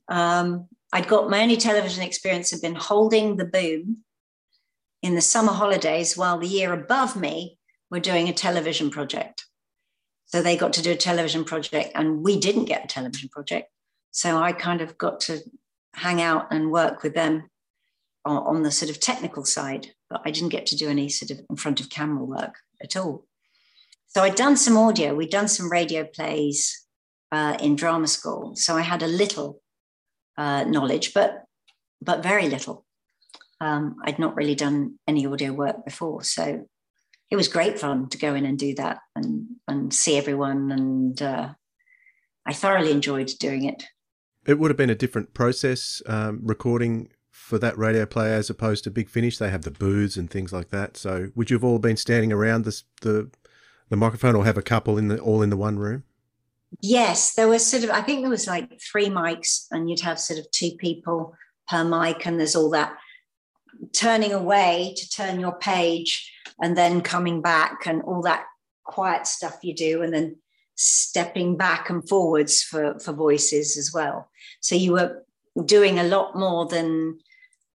Um, I'd got my only television experience had been holding the boom in the summer holidays while the year above me were doing a television project. So they got to do a television project, and we didn't get a television project. So I kind of got to hang out and work with them on, on the sort of technical side, but I didn't get to do any sort of in front of camera work at all. So I'd done some audio, we'd done some radio plays uh, in drama school. So I had a little uh, knowledge, but but very little. Um, I'd not really done any audio work before, so it was great fun to go in and do that and and see everyone and uh, I thoroughly enjoyed doing it. It would have been a different process um, recording for that radio play as opposed to Big Finish? They have the booths and things like that. So would you have all been standing around this, the the microphone, or have a couple in the all in the one room? Yes, there was sort of. I think there was like three mics, and you'd have sort of two people per mic, and there's all that turning away to turn your page, and then coming back, and all that quiet stuff you do, and then stepping back and forwards for for voices as well. So you were doing a lot more than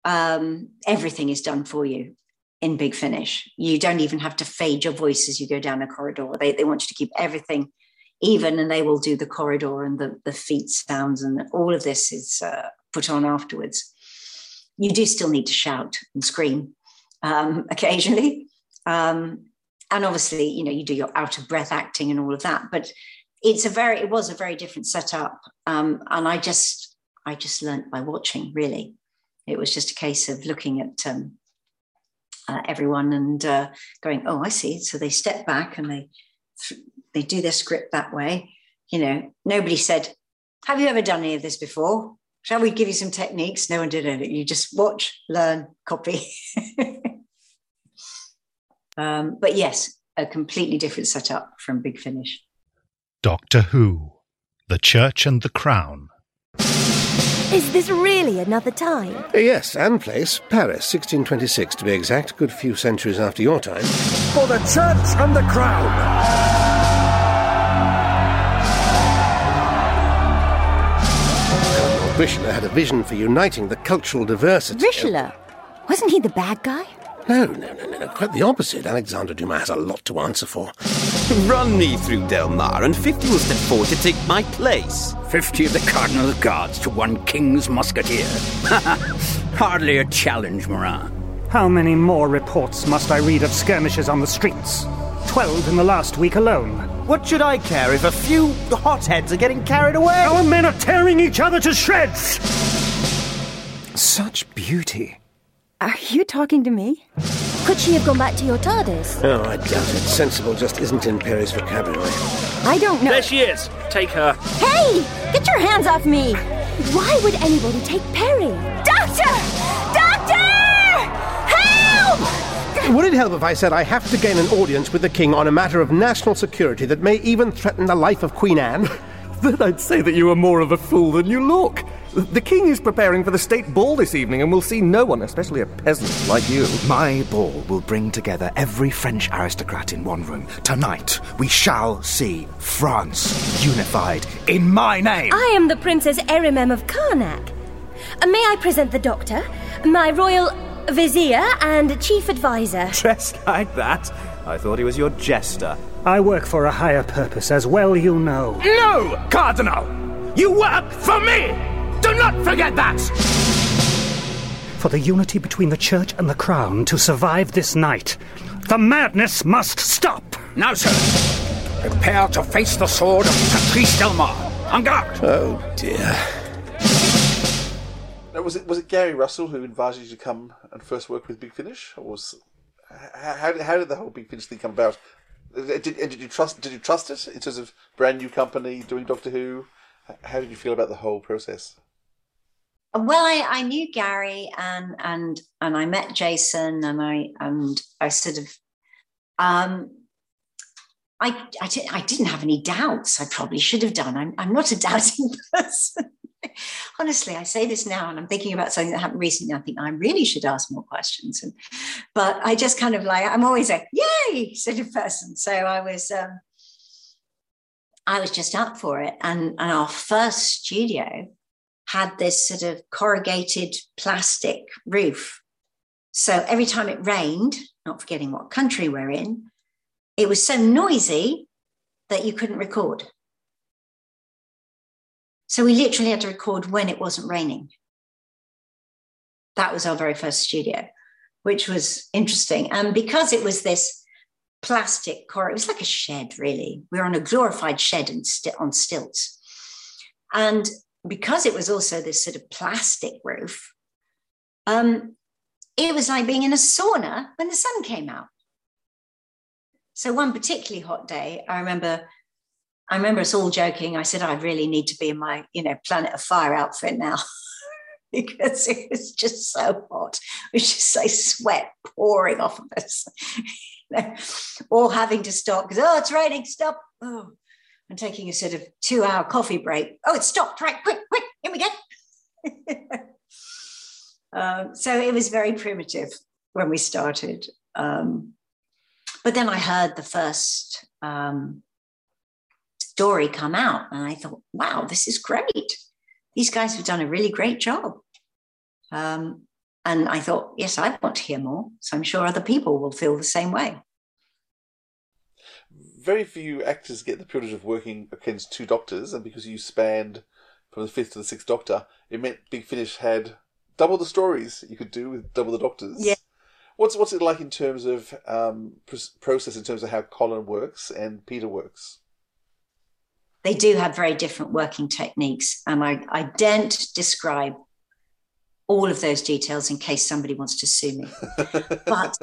um, everything is done for you in Big Finish. You don't even have to fade your voice as you go down a corridor. They, they want you to keep everything even, and they will do the corridor and the, the feet sounds, and all of this is uh, put on afterwards. You do still need to shout and scream um, occasionally. Um, and obviously, you know, you do your out of breath acting and all of that, but it's a very, it was a very different setup. Um, and I just, I just learned by watching, really. It was just a case of looking at um, uh, everyone and uh, going, oh, I see. So they step back and they they do their script that way. You know, nobody said, "Have you ever done any of this before? Shall we give you some techniques?" No one did it. You just watch, learn, copy. um, but yes, a completely different setup from Big Finish. Doctor Who, The Church and the Crown. Is this really another time? Yes, and place. Paris, 1626 to be exact, good few centuries after your time. For the Church and the Crown! Cardinal Richelieu had a vision for uniting the cultural diversity. Richelieu? Wasn't he the bad guy? No, no, no, no, no, quite the opposite. Alexander Dumas has a lot to answer for. Run me through Delmar, and fifty will step forward to take my place. Fifty of the Cardinal's guards to one King's musketeer. Hardly a challenge, Morin. How many more reports must I read of skirmishes on the streets? Twelve in the last week alone. What should I care if a few hotheads are getting carried away? Our men are tearing each other to shreds! Such beauty. Are you talking to me? Could she have gone back to your TARDIS? Oh, I doubt it. Sensible just isn't in Peri's vocabulary. I don't know. There she is. Take her. Hey! Get your hands off me! Why would anybody take Peri? Doctor! Doctor! Help! Would it help if I said I have to gain an audience with the King on a matter of national security that may even threaten the life of Queen Anne? Then I'd say that you are more of a fool than you look. The king is preparing for the state ball this evening and will see no one, especially a peasant like you. My ball will bring together every French aristocrat in one room. Tonight, we shall see France unified in my name. I am the Princess Erimem of Karnak. Uh, May I present the doctor, my royal vizier and chief advisor? Dressed like that? I thought he was your jester. I work for a higher purpose, as well you know. No, Cardinal! You work for me! Do not forget that! For the unity between the church and the crown to survive this night, the madness must stop! Now, sir, prepare to face the sword of Patrice Delmar. En garde! Oh, dear. Now, was it was it Gary Russell who invited you to come and first work with Big Finish, or was how, how, did, how did the whole Big Finish thing come about? Uh, did, did you trust did you trust it in terms of brand new company doing Doctor Who? How did you feel about the whole process? Well, I, I knew Gary and and and I met Jason and I and I sort of um I I, di- I didn't have any doubts. I probably should have done. I'm I'm not a doubting person. Honestly, I say this now, and I'm thinking about something that happened recently. I think I really should ask more questions, and but I just kind of like I'm always a yay sort of person. So I was um, I was just up for it, and and our first studio had this sort of corrugated plastic roof. So every time it rained, not forgetting what country we're in, it was so noisy that you couldn't record. So we literally had to record when it wasn't raining. That was our very first studio, which was interesting. And because it was this plastic core, it was like a shed, really. We were on a glorified shed and st- on stilts. And because it was also this sort of plastic roof, um, it was like being in a sauna when the sun came out. So one particularly hot day, I remember, I remember us all joking. I said, I really need to be in my, you know, Planet of Fire outfit now. because it was just so hot. It was just like sweat pouring off of us. all having to stop because, oh, it's raining, stop. Oh, and taking a sort of two hour coffee break. Oh, it stopped, right, quick, quick, here we go. um, so it was very primitive when we started. Um, but then I heard the first um, story come out, and I thought, wow, this is great. These guys have done a really great job. Um, and I thought, yes, I want to hear more. So I'm sure other people will feel the same way. Very few actors get the privilege of working against two doctors, and because you spanned from the fifth to the sixth doctor, it meant Big Finish had double the stories you could do with double the doctors. Yeah. What's what's it like in terms of um, process, in terms of how Colin works and Peter works? They do have very different working techniques, and I, I daren't describe all of those details in case somebody wants to sue me. but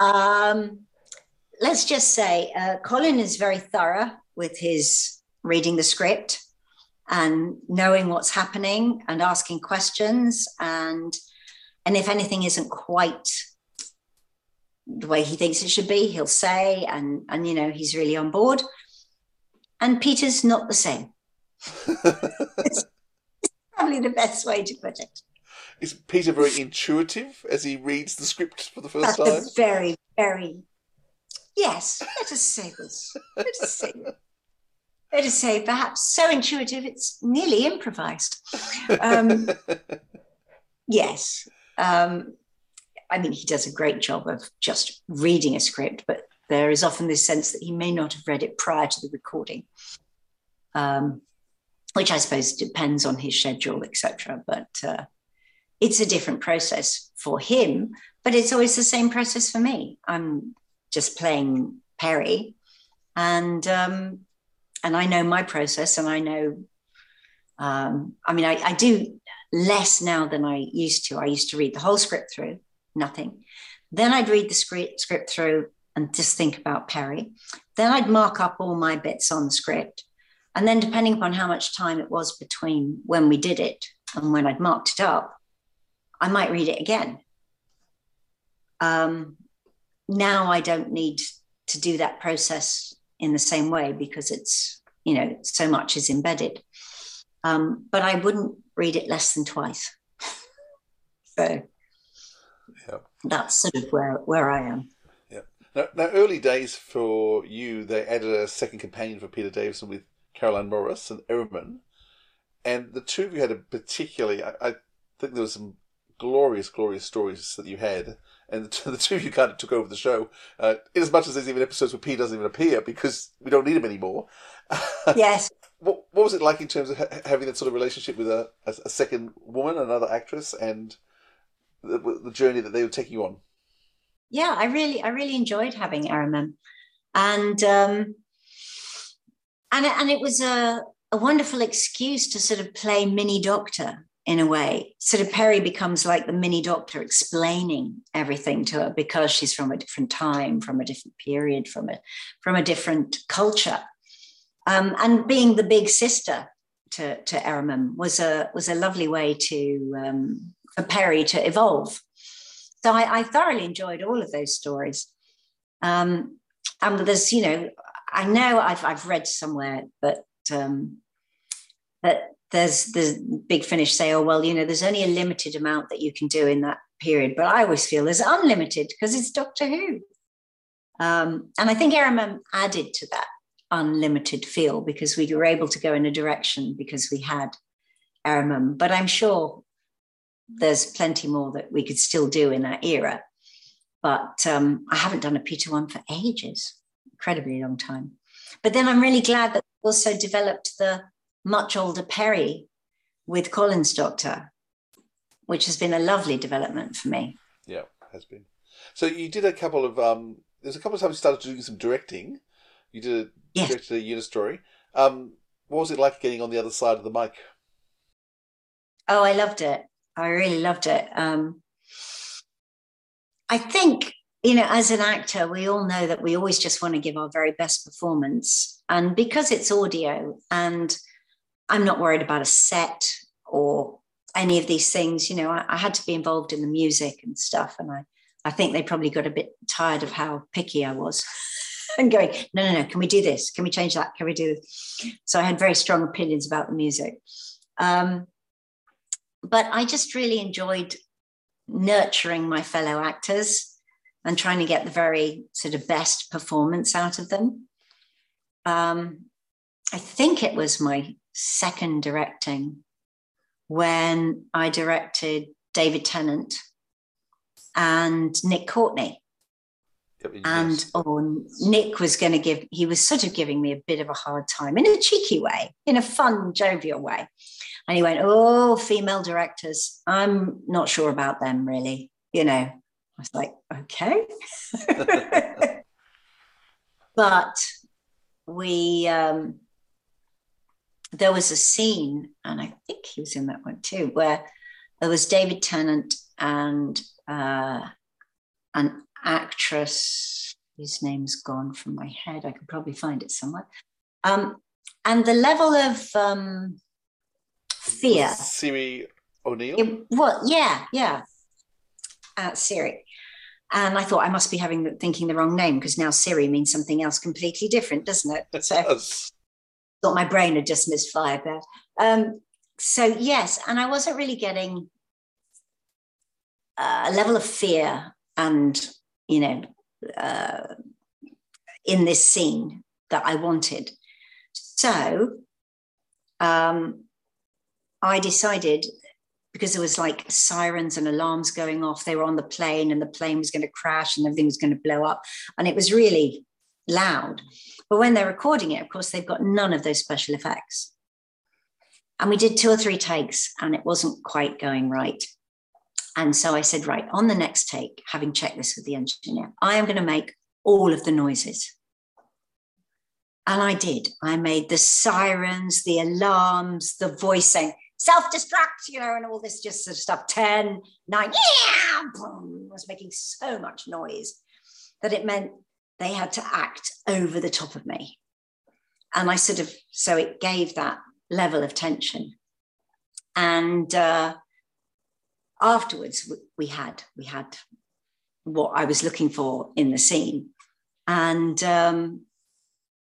um, let's just say uh, Colin is very thorough with his reading the script and knowing what's happening and asking questions and and if anything isn't quite the way he thinks it should be he'll say and and you know he's really on board and peter's not the same it's probably the best way to put it is Peter very intuitive as he reads the script for the first That's time? very, very. Yes, let us say this. Let us say. Let us say perhaps so intuitive it's nearly improvised. Um, yes, um, I mean he does a great job of just reading a script, but there is often this sense that he may not have read it prior to the recording. Um, which I suppose depends on his schedule, etc. But uh, it's a different process for him, but it's always the same process for me. I'm just playing Peri, and um, and I know my process, and I know. Um, I mean, I, I do less now than I used to. I used to read the whole script through, nothing. Then I'd read the script script through and just think about Peri. Then I'd mark up all my bits on the script. And then, depending upon how much time it was between when we did it and when I'd marked it up, I might read it again. Um, now I don't need to do that process in the same way because it's, you know, so much is embedded. Um, but I wouldn't read it less than twice. so yeah. that's sort of where, where I am. Yeah. Now, now, early days for you, they added a second companion for Peter Davison with Caroline Morris and Erimem. And the two of you had a particularly, I, I think there was some glorious, glorious stories that you had. And the, the two of you kind of took over the show. Uh, in as much as there's even episodes where P doesn't even appear because we don't need him anymore. Yes. what, what was it like in terms of ha- having that sort of relationship with a, a, a second woman, another actress, and the, the, journey that they were taking you on? Yeah, I really, I really enjoyed having Erimem, and um, and and it was a a wonderful excuse to sort of play mini doctor in a way. Sort of Peri becomes like the mini doctor explaining everything to her because she's from a different time, from a different period, from a from a different culture. Um, and being the big sister to, to Erimem was a was a lovely way to um, for Peri to evolve. So I, I, thoroughly enjoyed all of those stories. Um, and there's, you know, I know I've I've read somewhere that um, that there's the big finish say, oh, well, you know, there's only a limited amount that you can do in that period. But I always feel there's unlimited because it's Doctor Who. Um, and I think Erimem added to that unlimited feel because we were able to go in a direction because we had Erimem. But I'm sure there's plenty more that we could still do in that era. But um, I haven't done a Peter one for ages, incredibly long time. But then I'm really glad that we also developed the much older Peri with Colin's Doctor, which has been a lovely development for me. Yeah, has been. So you did a couple of um, there's a couple of times you started doing some directing. You did a yes. directed a unit story. Um, what was it like getting on the other side of the mic? Oh, I loved it. I really loved it. Um, I think you know, as an actor, we all know that we always just want to give our very best performance, and because it's audio and I'm not worried about a set or any of these things. You know, I, I had to be involved in the music and stuff, and I I think they probably got a bit tired of how picky I was. and going, no, no, no, can we do this? Can we change that? Can we do this? So I had very strong opinions about the music. Um, but I just really enjoyed nurturing my fellow actors and trying to get the very sort of best performance out of them. Um, I think it was my second directing when I directed David Tennant and Nick Courtney. And oh, Nick was going to give, he was sort of giving me a bit of a hard time in a cheeky way, in a fun, jovial way. And he went, Oh, female directors, I'm not sure about them really. You know, I was like, Okay. but we, um, there was a scene, and I think he was in that one too, where there was David Tennant and uh, an actress whose name's gone from my head. I could probably find it somewhere. Um, and the level of um, fear. Siri O'Neill? It, well, yeah, yeah. Uh, Siri. And I thought I must be having thinking the wrong name because now Siri means something else completely different, doesn't it? So does. Thought my brain had just misfired there. Um, so yes, and I wasn't really getting a level of fear and you know uh, in this scene that I wanted. So um, I decided because there was like sirens and alarms going off. They were on the plane, and the plane was going to crash, and everything was going to blow up, and it was really loud. But when they're recording it, of course, they've got none of those special effects. And we did two or three takes, and it wasn't quite going right. And so I said, right, on the next take, having checked this with the engineer, I am going to make all of the noises. And I did. I made the sirens, the alarms, the voice saying, self destruct, you know, and all this just sort of stuff 10, 9, yeah, boom, was making so much noise that it meant they had to act over the top of me. And I sort of, so it gave that level of tension. And uh, afterwards we had we had what I was looking for in the scene, and um,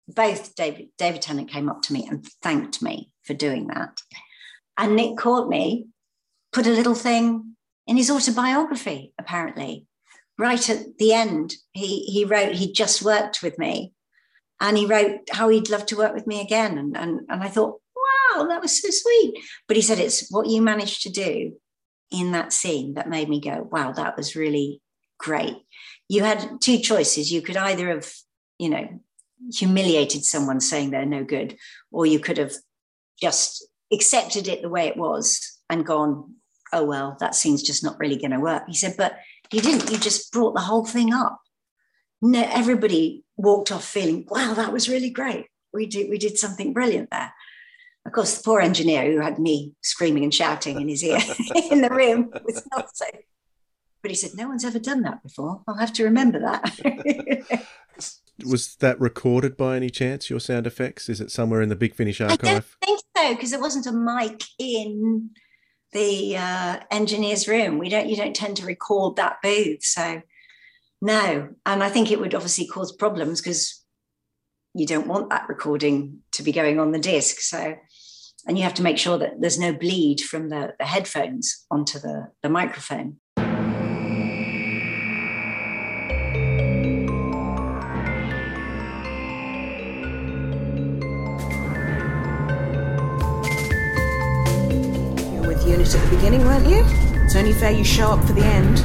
both David David Tennant came up to me and thanked me for doing that, and Nick Courtney put a little thing in his autobiography apparently right at the end he he wrote he just worked with me and he wrote how he'd love to work with me again and and, and i thought wow that was so sweet but he said it's what you managed to do in that scene that made me go, wow, that was really great. You had two choices. You could either have, you know, humiliated someone saying they're no good, or you could have just accepted it the way it was and gone, oh, well, that scene's just not really going to work. He said, but you didn't. You just brought the whole thing up. No, everybody walked off feeling, wow, that was really great. We did, we did something brilliant there. Of course, the poor engineer who had me screaming and shouting in his ear in the room was not so. But he said, No one's ever done that before. I'll have to remember that. was that recorded by any chance, your sound effects? Is it somewhere in the Big Finish archive? I don't think so, because there wasn't a mic in the uh, engineer's room. We don't you don't tend to record that booth. So no. And I think it would obviously cause problems because you don't want that recording to be going on the disc. So and you have to make sure that there's no bleed from the, the headphones onto the, the microphone. Unit at the beginning, weren't you? It's only fair you show up for the end.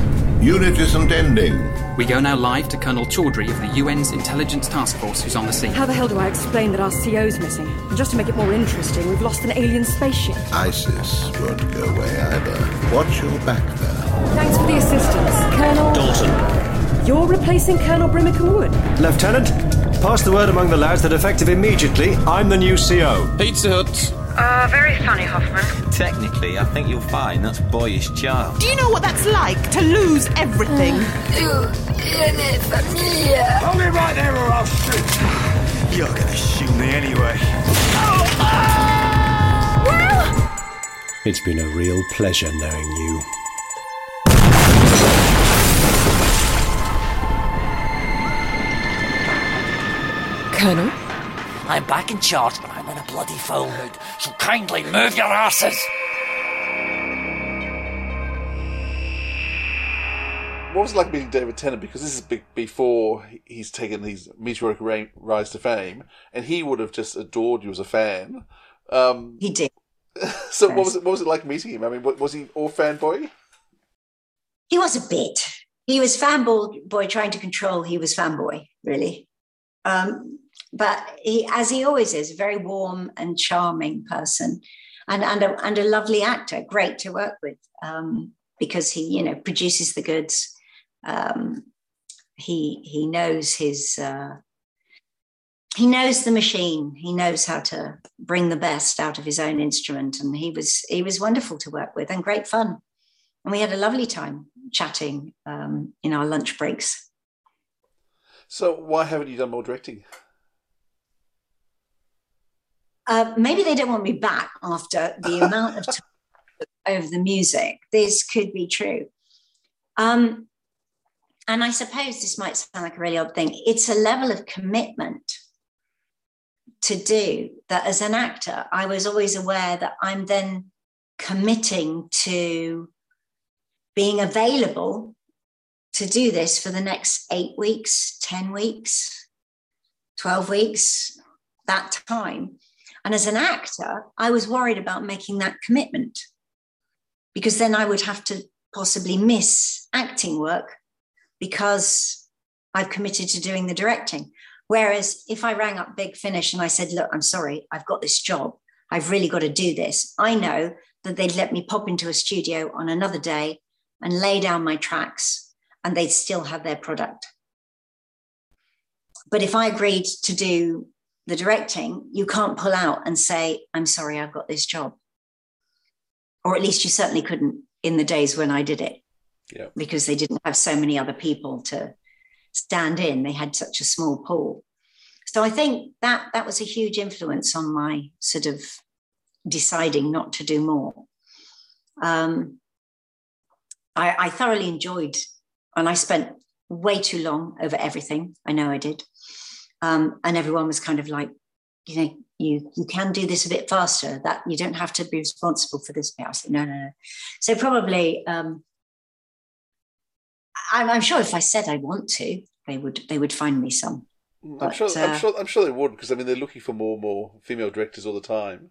Unit isn't ending. We go now live to Colonel Chaudhry of the UN's Intelligence Task Force, who's on the scene. How the hell do I explain that our CO's missing? And just to make it more interesting, we've lost an alien spaceship. ISIS won't go away either. Watch your back there. Thanks for the assistance, Colonel. Dalton. You're replacing Colonel Brimmicombe-Wood. Lieutenant, pass the word among the lads that effective immediately, I'm the new CO. Pizza Hut. Uh, very funny, Hoffman. Technically, I think you'll find that's boyish charm. Do you know what that's like to lose everything? You tiene familia. Hold me right there or I'll shoot. You're gonna shoot me anyway. Well, It's been a real pleasure knowing you. Colonel? I'm back in charge and I'm in a bloody foul mood, so kindly move your asses! What was it like meeting David Tennant? Because this is be- before he's taken his meteoric ra- rise to fame, and he would have just adored you as a fan. Um, he did. So what was it? What was it like meeting him? I mean, was he all fanboy? He was a bit. He was fanboy boy trying to control. He was fanboy, really. Um, but he, as he always is, a very warm and charming person, and and a, and a lovely actor. Great to work with um, because he, you know, produces the goods. Um, he he knows his. Uh, he knows the machine. He knows how to bring the best out of his own instrument, and he was he was wonderful to work with and great fun. And we had a lovely time chatting um, in our lunch breaks. So why haven't you done more directing? Uh, maybe they don't want me back after the amount of time over the music. This could be true. Um, and I suppose this might sound like a really odd thing. It's a level of commitment to do that as an actor. I was always aware that I'm then committing to being available to do this for the next eight weeks, 10 weeks, 12 weeks, that time. And as an actor, I was worried about making that commitment because then I would have to possibly miss acting work because I've committed to doing the directing. Whereas if I rang up Big Finish and I said, Look, I'm sorry, I've got this job, I've really got to do this, I know that they'd let me pop into a studio on another day and lay down my tracks and they'd still have their product. But if I agreed to do the directing, you can't pull out and say, I'm sorry, I've got this job. Or at least you certainly couldn't in the days when I did it Yeah. because they didn't have so many other people to stand in. They had such a small pool. So I think that that was a huge influence on my sort of deciding not to do more. Um, I, I thoroughly enjoyed, and I spent way too long over everything. I know I did. Um, and everyone was kind of like, you know, you you can do this a bit faster. That you don't have to be responsible for this bit. I said, no, no, no. So probably um, I'm, I'm sure if I said I want to, they would they would find me some. I'm But, sure. I'm uh, sure. I'm sure they would because I mean they're looking for more and more female directors all the time,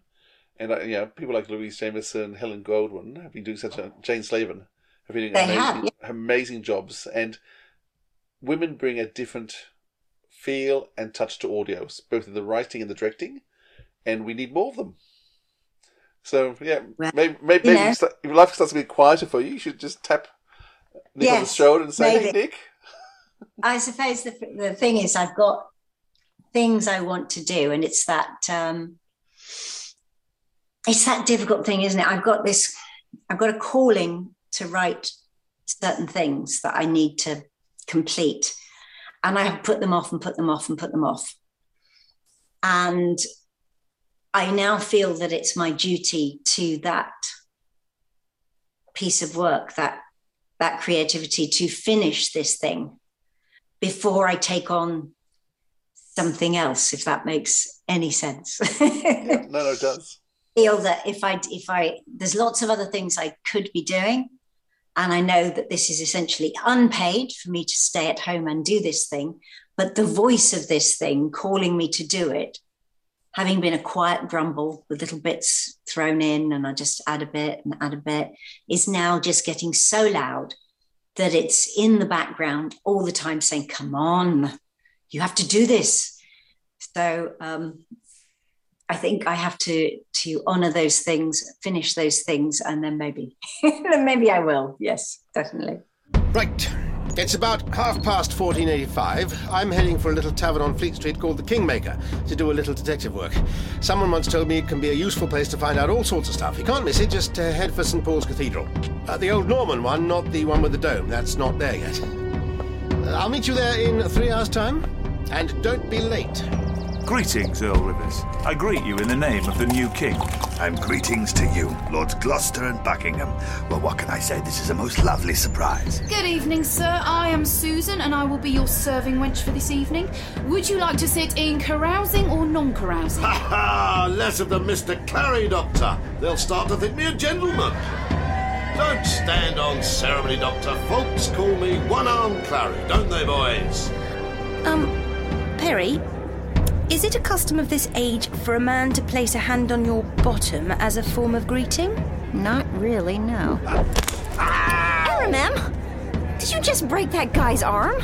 and uh, you know people like Louise Jameson, Helen Goldwyn have been doing such a Jane Slavin have been doing amazing, have, amazing jobs, and women bring a different feel and touch to audios, both in the writing and the directing, and we need more of them. So yeah, maybe maybe, you maybe know. if if life starts to be quieter for you, you should just tap Nick on the shoulder and say, "Hey. Nick." I suppose the, the thing is, I've got things I want to do, and it's that um, it's that difficult thing, isn't it? I've got this, I've got a calling to write certain things that I need to complete, and I have put them off and put them off and put them off, and I now feel that it's my duty to that piece of work that that creativity to finish this thing before I take on something else, if that makes any sense. No, no, it does. Feel that if I, if I, there's lots of other things I could be doing. And I know that this is essentially unpaid for me to stay at home and do this thing. But the voice of this thing calling me to do it, having been a quiet grumble with little bits thrown in, and I just add a bit and add a bit, is now just getting so loud that it's in the background all the time saying, Come on, you have to do this. So um, I think I have to to honor those things, finish those things, and then maybe, then maybe I will. Yes, definitely. Right. It's about half past 1485. I'm heading for a little tavern on Fleet Street called the Kingmaker to do a little detective work. Someone once told me it can be a useful place to find out all sorts of stuff. You can't miss it, just uh, head for St. Paul's Cathedral. Uh, the old Norman one, not the one with the dome. That's not there yet. Uh, I'll meet you there in three hours' time. And don't be late. Greetings, Earl Rivers. I greet you in the name of the new king. And greetings to you, Lords Gloucester and Buckingham. Well, what can I say? This is a most lovely surprise. Good evening, sir. I am Susan, and I will be your serving wench for this evening. Would you like to sit in carousing or non-carousing? Ha ha! Less of the Mr. Clary, Doctor. They'll start to think me a gentleman. Don't stand on ceremony, Doctor. Folks call me One Arm Clary, don't they, boys? Um, Peri, is it a custom of this age for a man to place a hand on your bottom as a form of greeting? Not really, no. Erimem, did you just break that guy's arm?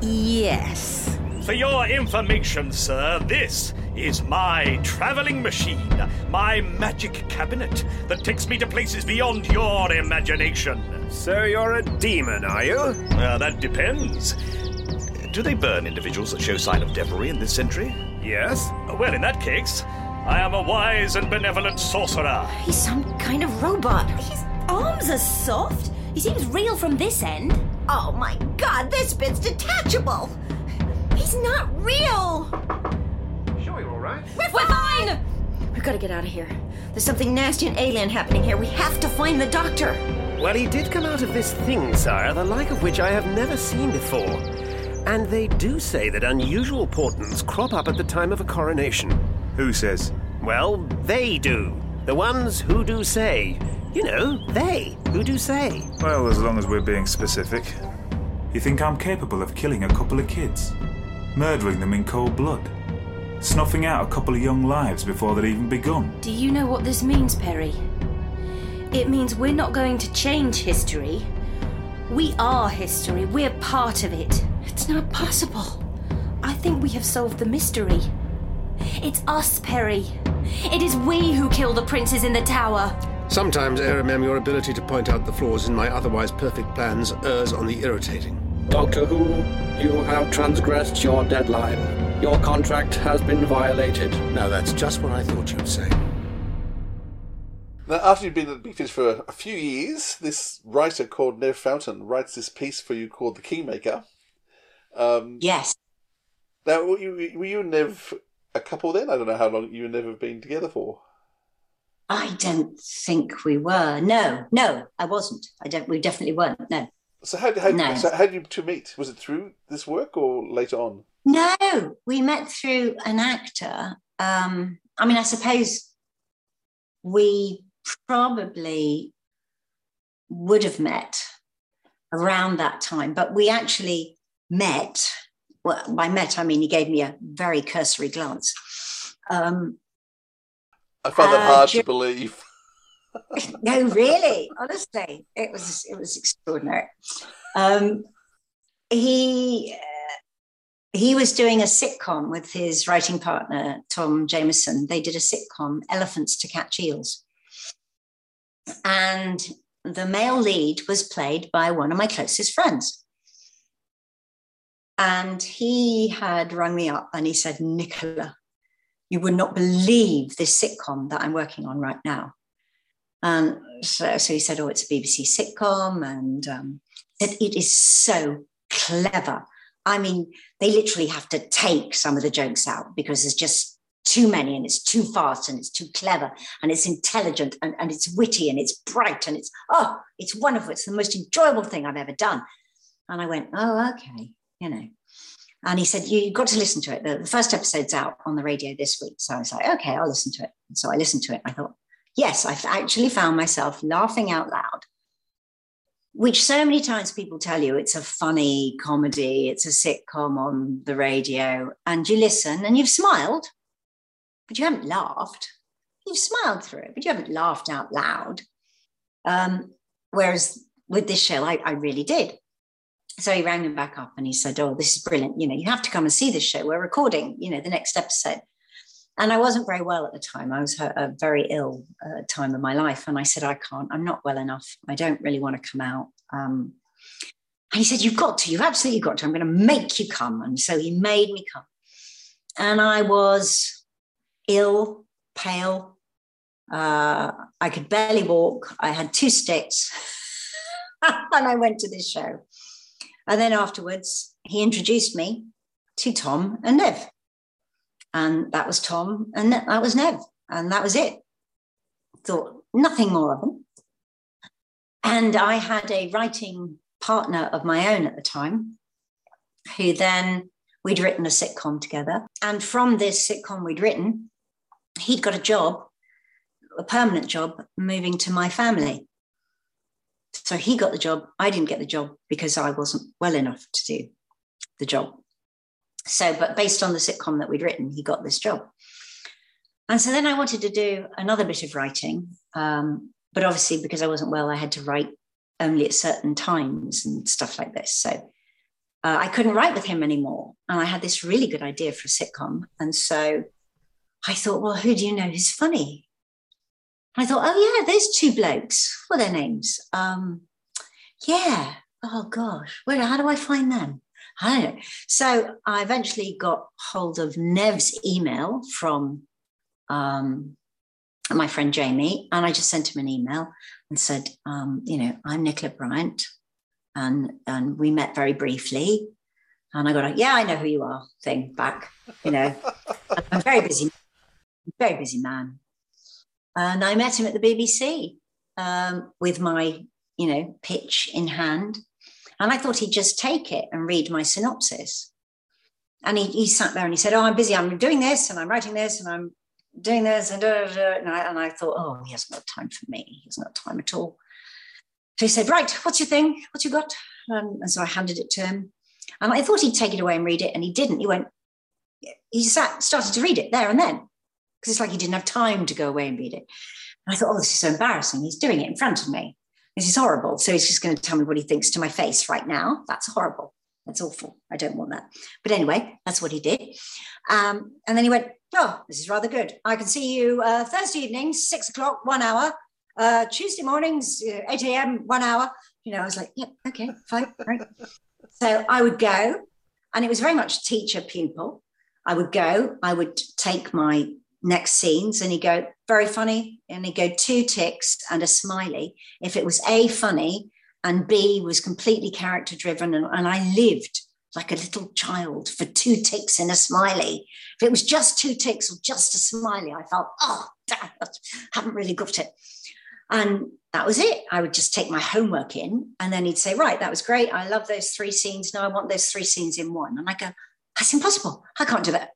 Yes. For your information, sir, this is my travelling machine, my magic cabinet that takes me to places beyond your imagination. So you're a demon, are you? Uh, that depends. Do they burn individuals that show sign of devilry in this century? Yes. Well, in that case, I am a wise and benevolent sorcerer. He's some kind of robot. His arms are soft. He seems real from this end. Oh my god, this bit's detachable! He's not real! Sure you're alright? We're, fine! We've got to get out of here. There's something nasty and alien happening here. We have to find the doctor. Well, he did come out of this thing, sire, the like of which I have never seen before. And they do say that unusual portents crop up at the time of a coronation. Who says? Well, they do. The ones who do say. You know, they who do say. Well, as long as we're being specific. You think I'm capable of killing a couple of kids? Murdering them in cold blood? Snuffing out a couple of young lives before they'd even begun? Do you know what this means, Peri? It means we're not going to change history. We are history. We're part of it. It's not possible. I think we have solved the mystery. It's us, Peri. It is we who kill the princes in the tower. Sometimes, Erimem, your ability to point out the flaws in my otherwise perfect plans errs on the irritating. Doctor Who, you have transgressed your deadline. Your contract has been violated. Now, that's just what I thought you'd say. Now, after you've been at Big Finish for a few years, this writer called Nev Fountain writes this piece for you called The Kingmaker. Um, yes. Now, were you, were you and Nev a couple then? I don't know how long you and Nev have been together for. I don't think we were. No, no, I wasn't. I don't. We definitely weren't. No. So how, how, No. so how did you two meet? Was it through this work or later on? No, we met through an actor. Um, I mean, I suppose we probably would have met around that time, but we actually met. Well, by met, I mean he gave me a very cursory glance. Um, I find that Uh, hard to believe. no, really, honestly, it was it was extraordinary. Um, he uh, he was doing a sitcom with his writing partner Tom Jamieson. They did a sitcom, Elephants to Catch Eels, and the male lead was played by one of my closest friends. And he had rung me up and he said, Nicola, you would not believe this sitcom that I'm working on right now. And so, so he said, Oh, it's a BBC sitcom. And um, said, It is so clever. I mean, they literally have to take some of the jokes out because there's just too many and it's too fast and it's too clever and it's intelligent and, and it's witty and it's bright and it's, oh, it's wonderful. It's the most enjoyable thing I've ever done. And I went, Oh, okay, you know. And he said, You've got to listen to it. The, the first episode's out on the radio this week. So I was like, Okay, I'll listen to it. And so I listened to it. I thought, Yes, I've actually found myself laughing out loud, which so many times people tell you it's a funny comedy, it's a sitcom on the radio, and you listen and you've smiled, but you haven't laughed. You've smiled through it, but you haven't laughed out loud. Um, whereas with this show, I, I really did. So he rang him back up and he said, Oh, this is brilliant. You know, you have to come and see this show. We're recording, you know, the next episode. And I wasn't very well at the time. I was a a very ill uh, time of my life. And I said, I can't, I'm not well enough. I don't really want to come out. Um, and he said, You've got to, you've absolutely got to. I'm going to make you come. And so he made me come. And I was ill, pale. Uh, I could barely walk. I had two sticks. and I went to this show. And then afterwards, he introduced me to Tom and Nev. and that was Tom, and that was Nev, and that was it. Thought nothing more of them. And I had a writing partner of my own at the time, who then we'd written a sitcom together. And from this sitcom we'd written, he'd got a job, a permanent job, moving to my family. So he got the job. I didn't get the job because I wasn't well enough to do the job. So, but based on the sitcom that we'd written, he got this job. And so then I wanted to do another bit of writing. Um, but obviously, because I wasn't well, I had to write only at certain times and stuff like this. So uh, I couldn't write with him anymore. And I had this really good idea for a sitcom. And so I thought, well, who do you know who's funny? I thought, oh, yeah, there's two blokes. What are their names? Um, yeah. Oh, gosh. Where, how do I find them? I don't know. So I eventually got hold of Nev's email from um, my friend Jamie, and I just sent him an email and said, um, you know, I'm Nicola Bryant, and and we met very briefly, and I got a yeah, I know who you are thing back. You know, I'm very busy, very busy man, and I met him at the BBC um, with my you know pitch in hand, and I thought he'd just take it and read my synopsis. And he, he sat there and he said, Oh, I'm busy. I'm doing this and I'm writing this and I'm doing this and, da, da, da. And, I, and I thought, oh, he has no time for me. He has no time at all. So he said, right, what's your thing? What you got? Um, and so I handed it to him. And I thought he'd take it away and read it, and he didn't. He went, he sat, started to read it there and then, because it's like he didn't have time to go away and read it. And I thought, oh, this is so embarrassing. He's doing it in front of me. This is horrible. So he's just going to tell me what he thinks to my face right now. That's horrible. That's awful. I don't want that. But anyway, that's what he did. Um, and then he went, Oh, this is rather good. I can see you uh, Thursday evenings, six o'clock, one hour. Uh, Tuesday mornings, uh, 8 a.m., one hour. You know, I was like, Yep, yeah, okay, fine. Right. so I would go, and it was very much teacher pupil. I would go, I would take my next scenes, and he'd go, Very funny. And he'd go, Two ticks and a smiley. If it was A, funny, and B was completely character driven. And, and I lived like a little child for two ticks and a smiley. If it was just two ticks or just a smiley, I felt, oh, damn, I haven't really got it. And that was it. I would just take my homework in, and then he'd say, Right, that was great. I love those three scenes. Now I want those three scenes in one. And I go, That's impossible. I can't do that.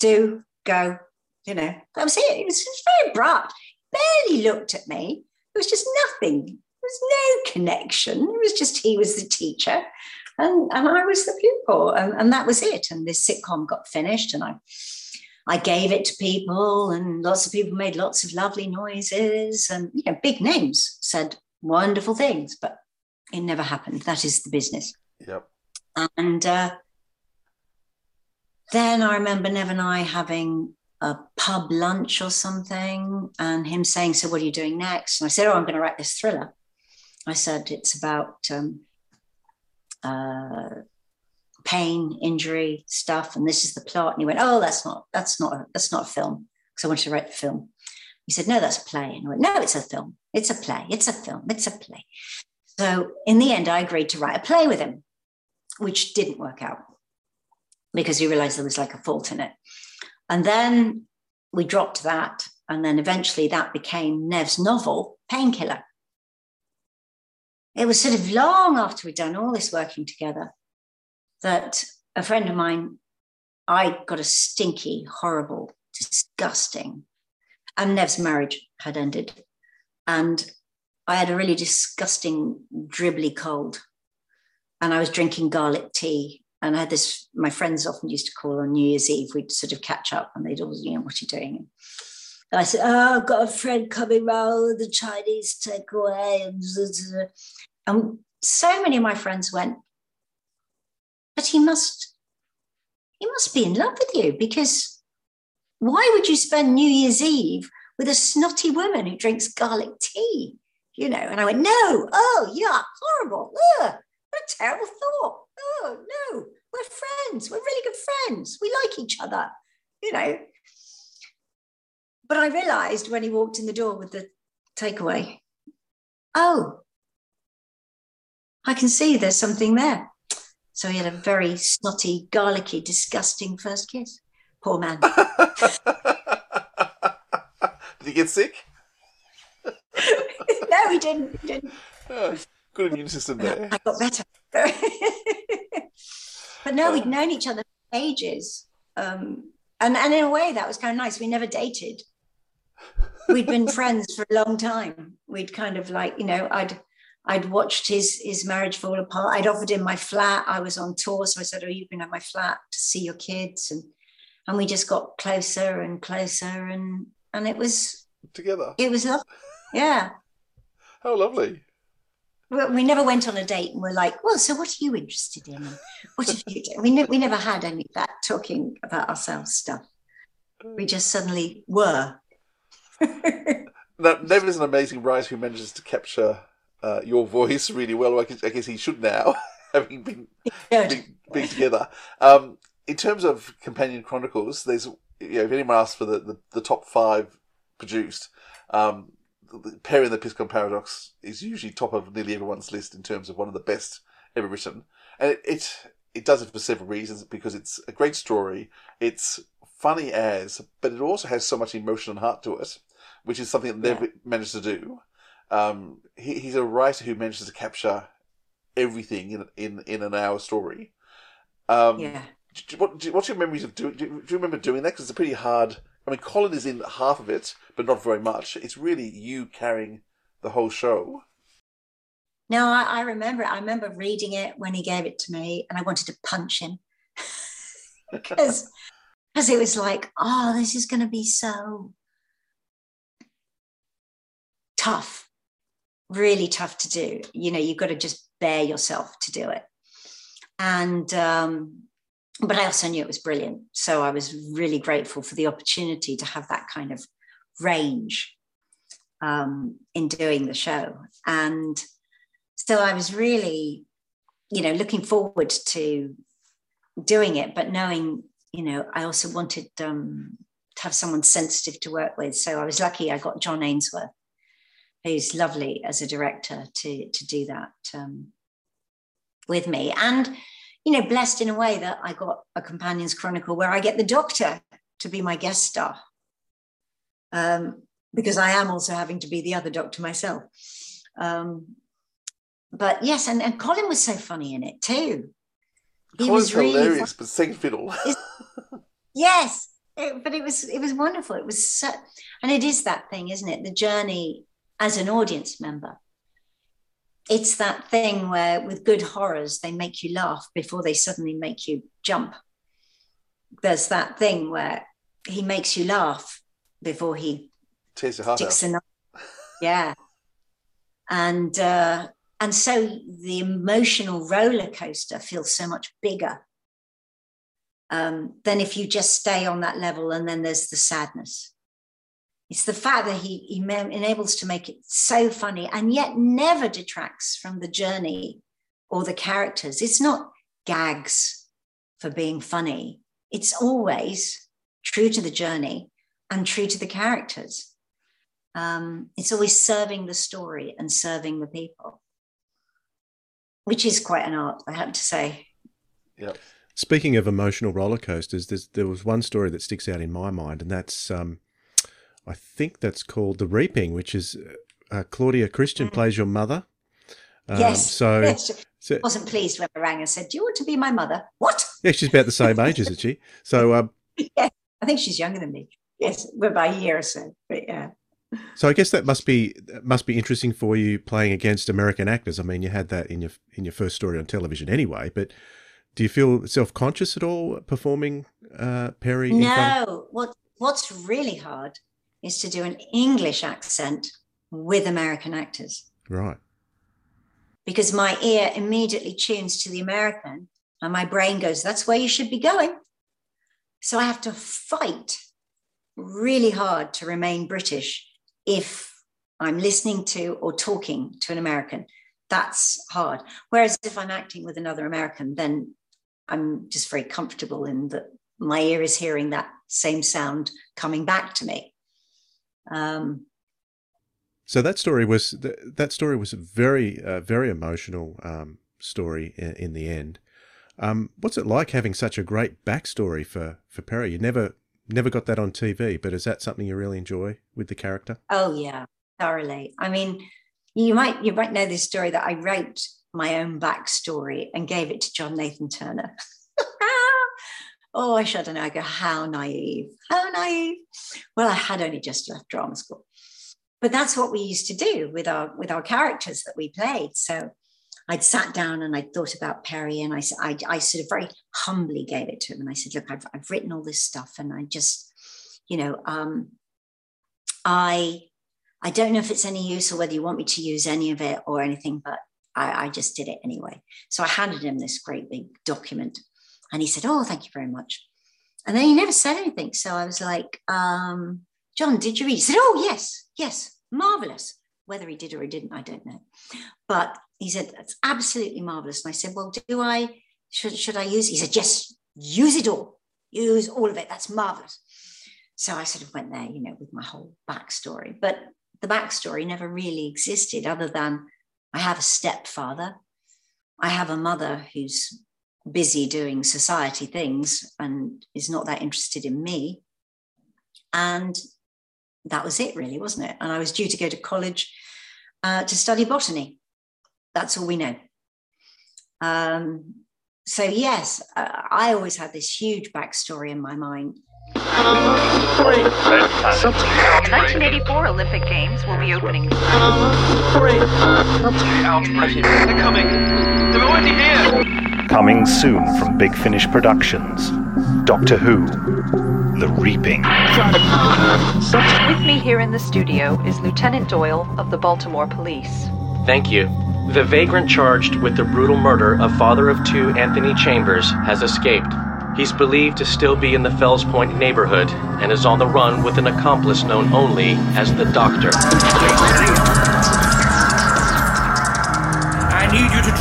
Do, go, you know, that was it. It was, very abrupt. Barely looked at me. It was just nothing There was no connection. It was just he was the teacher and, and I was the pupil. And, and that was it. And this sitcom got finished and I I gave it to people, and lots of people made lots of lovely noises, and you know, big names said wonderful things, but it never happened. That is the business. Yep. And uh, then I remember Nev and I having a pub lunch or something, and him saying, "So, what are you doing next?" And I said, "Oh, I'm going to write this thriller." I said it's about um, uh, pain, injury stuff, and this is the plot. And he went, "Oh, that's not that's not a, that's not a film," because I wanted to write the film. He said, "No, that's a play." And I went, "No, it's a film. It's a play. It's a film. It's a play." So in the end, I agreed to write a play with him, which didn't work out because he realized there was like a fault in it. And then we dropped that, and then eventually that became Nev's novel, Painkiller it was sort of long after we'd done all this working together that a friend of mine, I got a stinky, horrible, disgusting, and Nev's marriage had ended. And I had a really disgusting, dribbly cold. And I was drinking garlic tea. And I had this, my friends often used to call on New Year's Eve, we'd sort of catch up and they'd always, you know, what are you doing? And I said, Oh, I've got a friend coming round with the Chinese takeaway. And and so many of my friends went, but he must, he must be in love with you because why would you spend New Year's Eve with a snotty woman who drinks garlic tea? You know, and I went, no, oh, yeah, horrible. Ugh, what a terrible thought. Oh, no, we're friends. We're really good friends. We like each other, you know. But I realized when he walked in the door with the takeaway, oh, I can see there's something there. So he had a very snotty, garlicky, disgusting first kiss. Poor man. Did he get sick? no, he didn't. He didn't. Oh, good immune system there. I got better. but no, we'd known each other for ages. Um, and, and in a way, that was kind of nice. We never dated. We'd been friends for a long time. We'd kind of like, you know, I'd I'd watched his his marriage fall apart. I'd offered him my flat. I was on tour, so I said, "Oh, you can have my flat to see your kids," and and we just got closer and closer, and and it was together. It was lovely. Yeah. How lovely. We never went on a date and we're like, well, so what are you interested in? What have you done? We, ne- we never had any of that talking about ourselves stuff. We just suddenly were. Now, Nev is an amazing writer who manages to capture uh, your voice really well. I guess, I guess he should now, having been, been, been together. Um, in terms of companion chronicles, there's you know, if anyone asks for the, the, the top five produced, um, Peri and the Piscon Paradox is usually top of nearly everyone's list in terms of one of the best ever written, and it it, it does it for several reasons because it's a great story, it's funny as, but it also has so much emotion and heart to it, which is something that Nev managed to do. Um, he, he's a writer who manages to capture everything in in in an hour story. Um, Yeah. do you- What, do what's your memories of doing? Do you, do you remember doing that? Because it's a pretty hard. I mean, Colin is in half of it, but not very much. It's really you carrying the whole show. No, I, I remember it. I remember reading it when he gave it to me and I wanted to punch him. Because because it was like, oh, this is going to be so tough, really tough to do. You know, you've got to just bear yourself to do it. And, um, but I also knew it was brilliant. So I was really grateful for the opportunity to have that kind of range um, in doing the show. And so I was really, you know, looking forward to doing it, but knowing, you know, I also wanted um, to have someone sensitive to work with. So I was lucky I got John Ainsworth, who's lovely as a director to to do that um, with me, and you know, blessed in a way that I got a Companions Chronicle where I get the Doctor to be my guest star, um, because I am also having to be the other Doctor myself. Um, but yes, and, and Colin was so funny in it too. He Colin's was really hilarious, but second fiddle. yes it- but it was it was wonderful it was so and it is that thing isn't it the journey as an audience member it's that thing where with good horrors they make you laugh before they suddenly make you jump there's that thing where he makes you laugh before he Tears your heart sticks out. a yeah and uh and so the emotional roller coaster feels so much bigger um, than if you just stay on that level and then there's the sadness. It's the fact that he, he enables to make it so funny and yet never detracts from the journey or the characters. It's not gags for being funny, it's always true to the journey and true to the characters. Um, it's always serving the story and serving the people, which is quite an art, I have to say. Yep. Speaking of emotional roller coasters, there's, there was one story that sticks out in my mind, and that's um, I think that's called The Reaping, which is uh, Claudia Christian plays your mother. Um, yes. So, yes. so wasn't pleased when I rang and said, "Do you want to be my mother?" What? yeah, she's about the same age, isn't she? So, um, yeah, I think she's younger than me. Yes, we're by year or so. But yeah, so I guess that must be that must be interesting for you playing against American actors. I mean, you had that in your in your first story on television anyway, but. Do you feel self conscious at all performing uh, Peri? no. What What's really hard is to do an English accent with American actors Right. because my ear immediately tunes to the American, and my brain goes, "That's where you should be going." So I have to fight really hard to remain British if I'm listening to or talking to an American. That's hard. Whereas if I'm acting with another American, then I'm just very comfortable in that my ear is hearing that same sound coming back to me. Um, So that story was that story was a very uh, very emotional um, story in, the end. Um, what's it like having such a great backstory for for Peri? You never never got that on TV, but is that something you really enjoy with the character? Oh yeah, thoroughly. I mean, you might you might know this story that I wrote my own backstory and gave it to John Nathan Turner. oh, I shudder know. I go, how naive, how naive. Well, I had only just left drama school, but that's what we used to do with our with our characters that we played. So I'd sat down and I thought about Peri, and I, I, I sort of very humbly gave it to him, and I said, "Look, I've, I've written all this stuff, and I just, you know, um, I, I don't know if it's any use or whether you want me to use any of it or anything, but I, I just did it anyway." So I handed him this great big document, and he said, "Oh, thank you very much." And then he never said anything, so I was like, um, "John, did you read?" He said, "Oh, yes, yes, marvelous." Whether he did or he didn't, I don't know. But he said, That's absolutely marvelous. And I said, Well, do I, should, should I use? He said, Yes, use it all. Use all of it. That's marvelous. So I sort of went there, you know, with my whole backstory. But the backstory never really existed other than I have a stepfather. I have a mother who's busy doing society things and is not that interested in me. And that was it, really, wasn't it? And I was due to go to college uh, to study botany. That's all we know. Um, so, yes, uh, I always had this huge backstory in my mind. The 1984 Olympic Games will be opening. They're coming. They're already here. Coming soon from Big Finish Productions. Doctor Who. The Reaping. With me here in the studio is Lieutenant Doyle of the Baltimore Police. Thank you. The vagrant charged with the brutal murder of father of two Anthony Chambers has escaped. He's believed to still be in the Fells Point neighborhood and is on the run with an accomplice known only as the Doctor.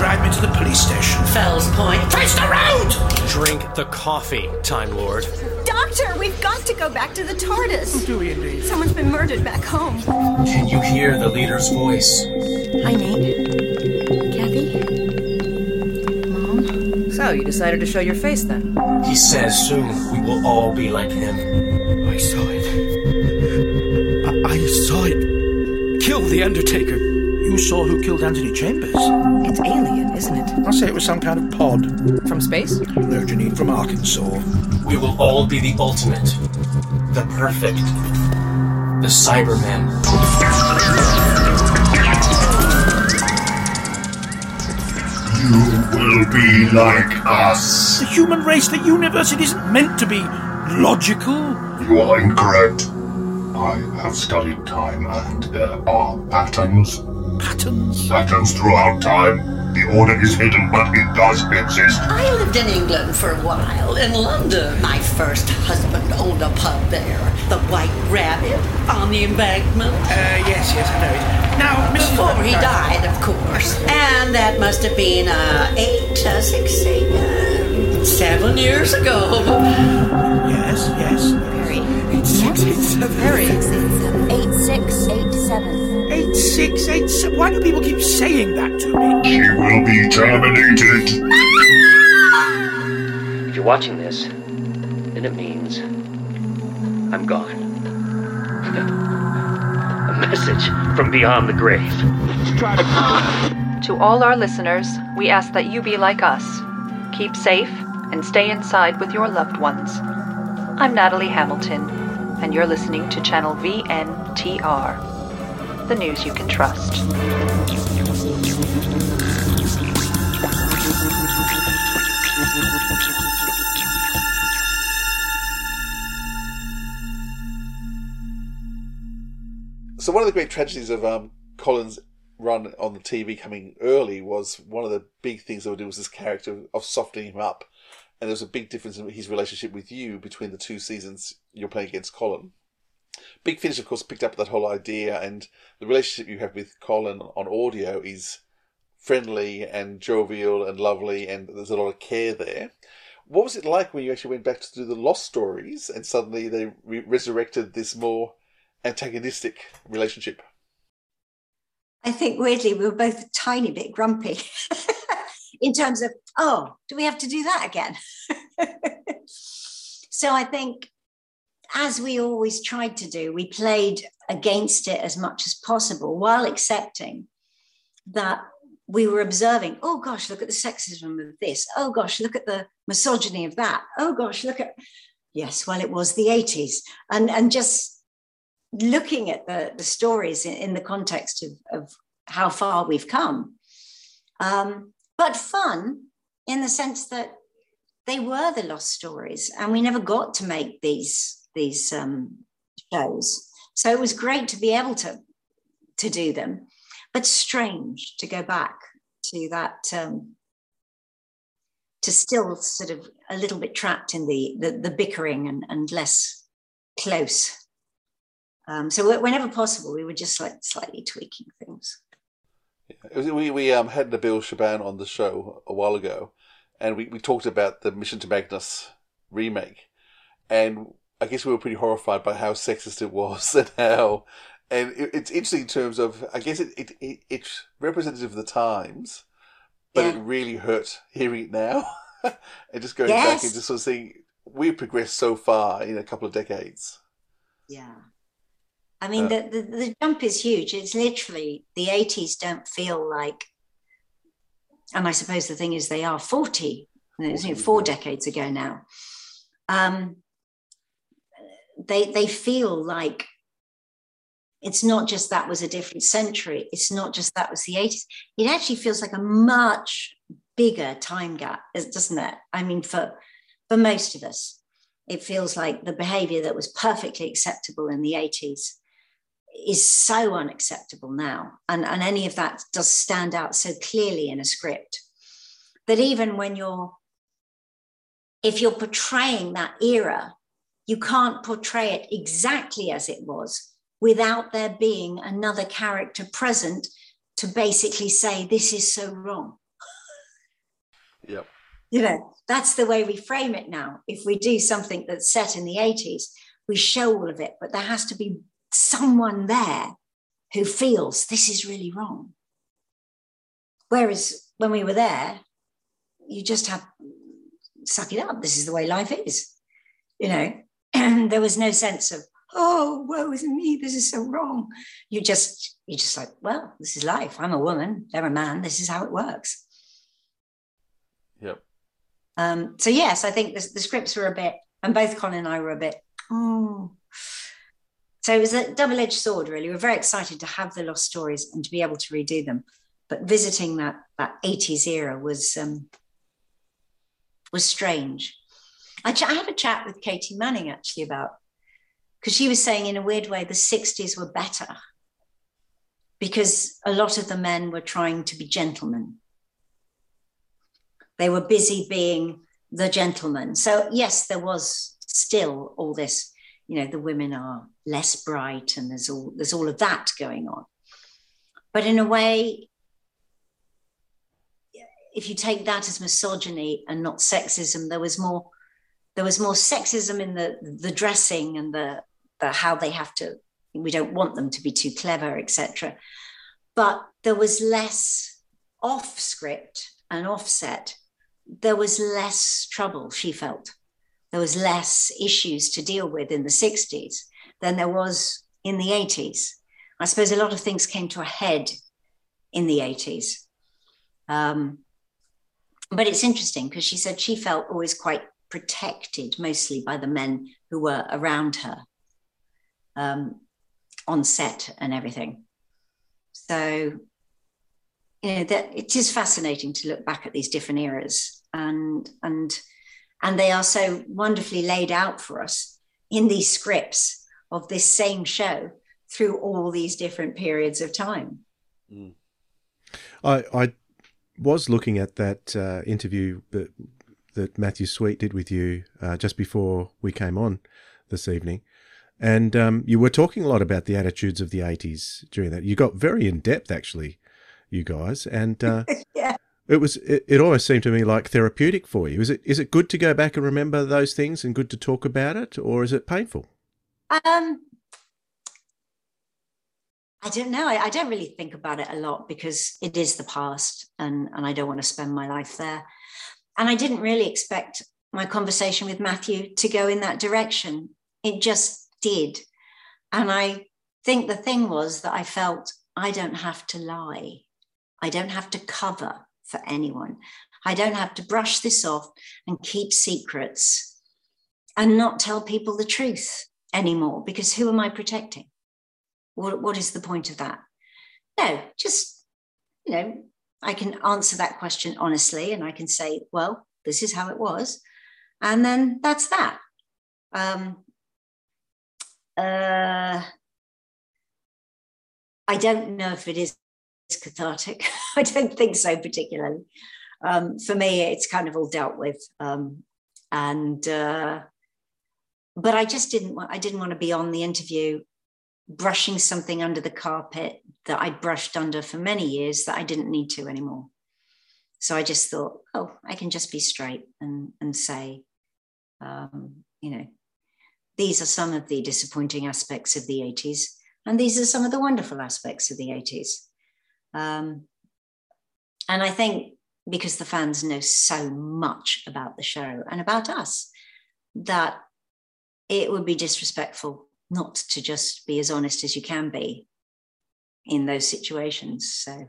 Drive me to the police station. Fells Point. Face the road! Drink the coffee, Time Lord. Doctor, we've got to go back to the TARDIS. Do we indeed? Someone's been murdered back home. Can you hear the leader's voice? Hi, Nate. Kathy? So, you decided to show your face then? He says soon we will all be like him. I saw it. I, I saw it. Kill the Undertaker. You saw who killed Anthony Chambers. It's alien, isn't it? I say it was some kind of pod. From space? No, Janine, from Arkansas. We will all be the ultimate, the perfect, the Cybermen. You will be like us. The human race, the universe, it isn't meant to be logical. You are incorrect. I have studied time and there are patterns. Patterns? Patterns throughout time. The order is hidden, but it does exist. I lived in England for a while. In London, my first husband owned a pub there. The White Rabbit on the embankment. Uh, yes, yes, I know it. Now, Mrs. Before he died, of course. And that must have been uh, eight, uh, six, eight, uh, seven years ago. Yes, yes. Peri. Eight, six, eight, seven. Eight, six, eight, seven. Eight, six, eight, seven. Why do people keep saying that to me? She will be terminated. If you're watching this, then it means I'm gone. A message from beyond the grave. To all our listeners, we ask that you be like us. Keep safe and stay inside with your loved ones. I'm Natalie Hamilton, and you're listening to Channel VNTR the news you can trust. So one of the great tragedies of um, Colin's run on the TV coming early was one of the big things they would do was this character of softening him up, and there was a big difference in his relationship with you between the two seasons you're playing against Colin. Big Finish, of course, picked up that whole idea, and the relationship you have with Colin on audio is friendly and jovial and lovely, and there's a lot of care there. What was it like when you actually went back to do the Lost stories, and suddenly they re- resurrected this more antagonistic relationship? I think weirdly we were both a tiny bit grumpy. in terms of, oh, do we have to do that again? so I think, as we always tried to do, we played against it as much as possible while accepting that we were observing, oh gosh, look at the sexism of this. Oh gosh, look at the misogyny of that. Oh gosh, look at, yes, well, it was the 80s. And, and just looking at the, the stories in, in the context of, of how far we've come. Um, but fun in the sense that they were the lost stories and we never got to make these, these um, shows. So it was great to be able to, to do them but strange to go back to that um, to still sort of a little bit trapped in the the, the bickering and, and less close um, so whenever possible we were just like slightly tweaking things yeah. we, we um, had nabil shaban on the show a while ago and we, we talked about the mission to magnus remake and i guess we were pretty horrified by how sexist it was and how and it, it's interesting in terms of I guess it, it, it it's representative of the times, but yeah. it really hurt hearing it now, and just going yes. back and just sort of seeing we've progressed so far in a couple of decades. Yeah. I mean, uh, the, the, the jump is huge. It's literally the 80s don't feel like, and I suppose the thing is, they are 40, 40 four yeah. decades ago now. Um, they, they feel like it's not just that was a different century. It's not just that was the 80s. It actually feels like a much bigger time gap, doesn't it? I mean, for for most of us, it feels like the behavior that was perfectly acceptable in the 80s is so unacceptable now. And, and any of that does stand out so clearly in a script that even when you're, if you're portraying that era, you can't portray it exactly as it was without there being another character present to basically say, this is so wrong. Yep. You know, that's the way we frame it now. If we do something that's set in the 80s, we show all of it, but there has to be someone there who feels this is really wrong. Whereas when we were there, you just have suck it up. This is the way life is. You know, there was no sense of, oh, woe is me, this is so wrong. You just, you're just like, well, this is life. I'm a woman, they're a man, this is how it works. Yep. Um, so yes, I think the, the scripts were a bit, and both Colin and I were a bit, oh. So it was a double-edged sword, really. We are very excited to have the lost stories and to be able to redo them. But visiting that that 80s era was um, was strange. I, I had a chat with Katie Manning actually about because she was saying in a weird way the 60s were better because a lot of the men were trying to be gentlemen. They were busy being the gentleman so yes there was still all this you know the women are less bright and there's all there's all of that going on. But in a way if you take that as misogyny and not sexism there was more there was more sexism in the the dressing and the the how they have to we don't want them to be too clever etc but there was less off script and offset. There was less trouble she felt. There was less issues to deal with in the 60s than there was in the 80s i suppose a lot of things came to a head in the 80s um, but it's interesting because she said she felt always quite protected mostly by the men who were around her um, on set and everything. So, you know, that it is fascinating to look back at these different eras, and and and they are so wonderfully laid out for us in these scripts of this same show through all these different periods of time. Mm. I I was looking at that uh, interview that Matthew Sweet did with you uh, just before we came on this evening, and um, you were talking a lot about the attitudes of the 80s during that. You got very in depth, actually, you guys. And uh, yeah. it was it, it almost seemed to me like therapeutic for you. Is it is it good to go back and remember those things and good to talk about it, or is it painful? Um, I don't know. I, I, don't really think about it a lot because it is the past and, and I don't want to spend my life there. And I didn't really expect my conversation with Matthew to go in that direction. It just did. And I think the thing was that I felt I don't have to lie. I don't have to cover for anyone. I don't have to brush this off and keep secrets and not tell people the truth anymore because who am I protecting? What, what is the point of that? No, just, you know, I can answer that question honestly and I can say, well, this is how it was. And then that's that. Um, uh, I don't know if it is cathartic. I don't think so, particularly. Um, for me, it's kind of all dealt with. Um, and, uh, but I just didn't want, I didn't want to be on the interview brushing something under the carpet that I'd brushed under for many years that I didn't need to anymore. So I just thought, oh, I can just be straight and, and say, um, you know, these are some of the disappointing aspects of the 80s, and these are some of the wonderful aspects of the 80s. Um, and I think because the fans know so much about the show and about us, that it would be disrespectful not to just be as honest as you can be in those situations. So,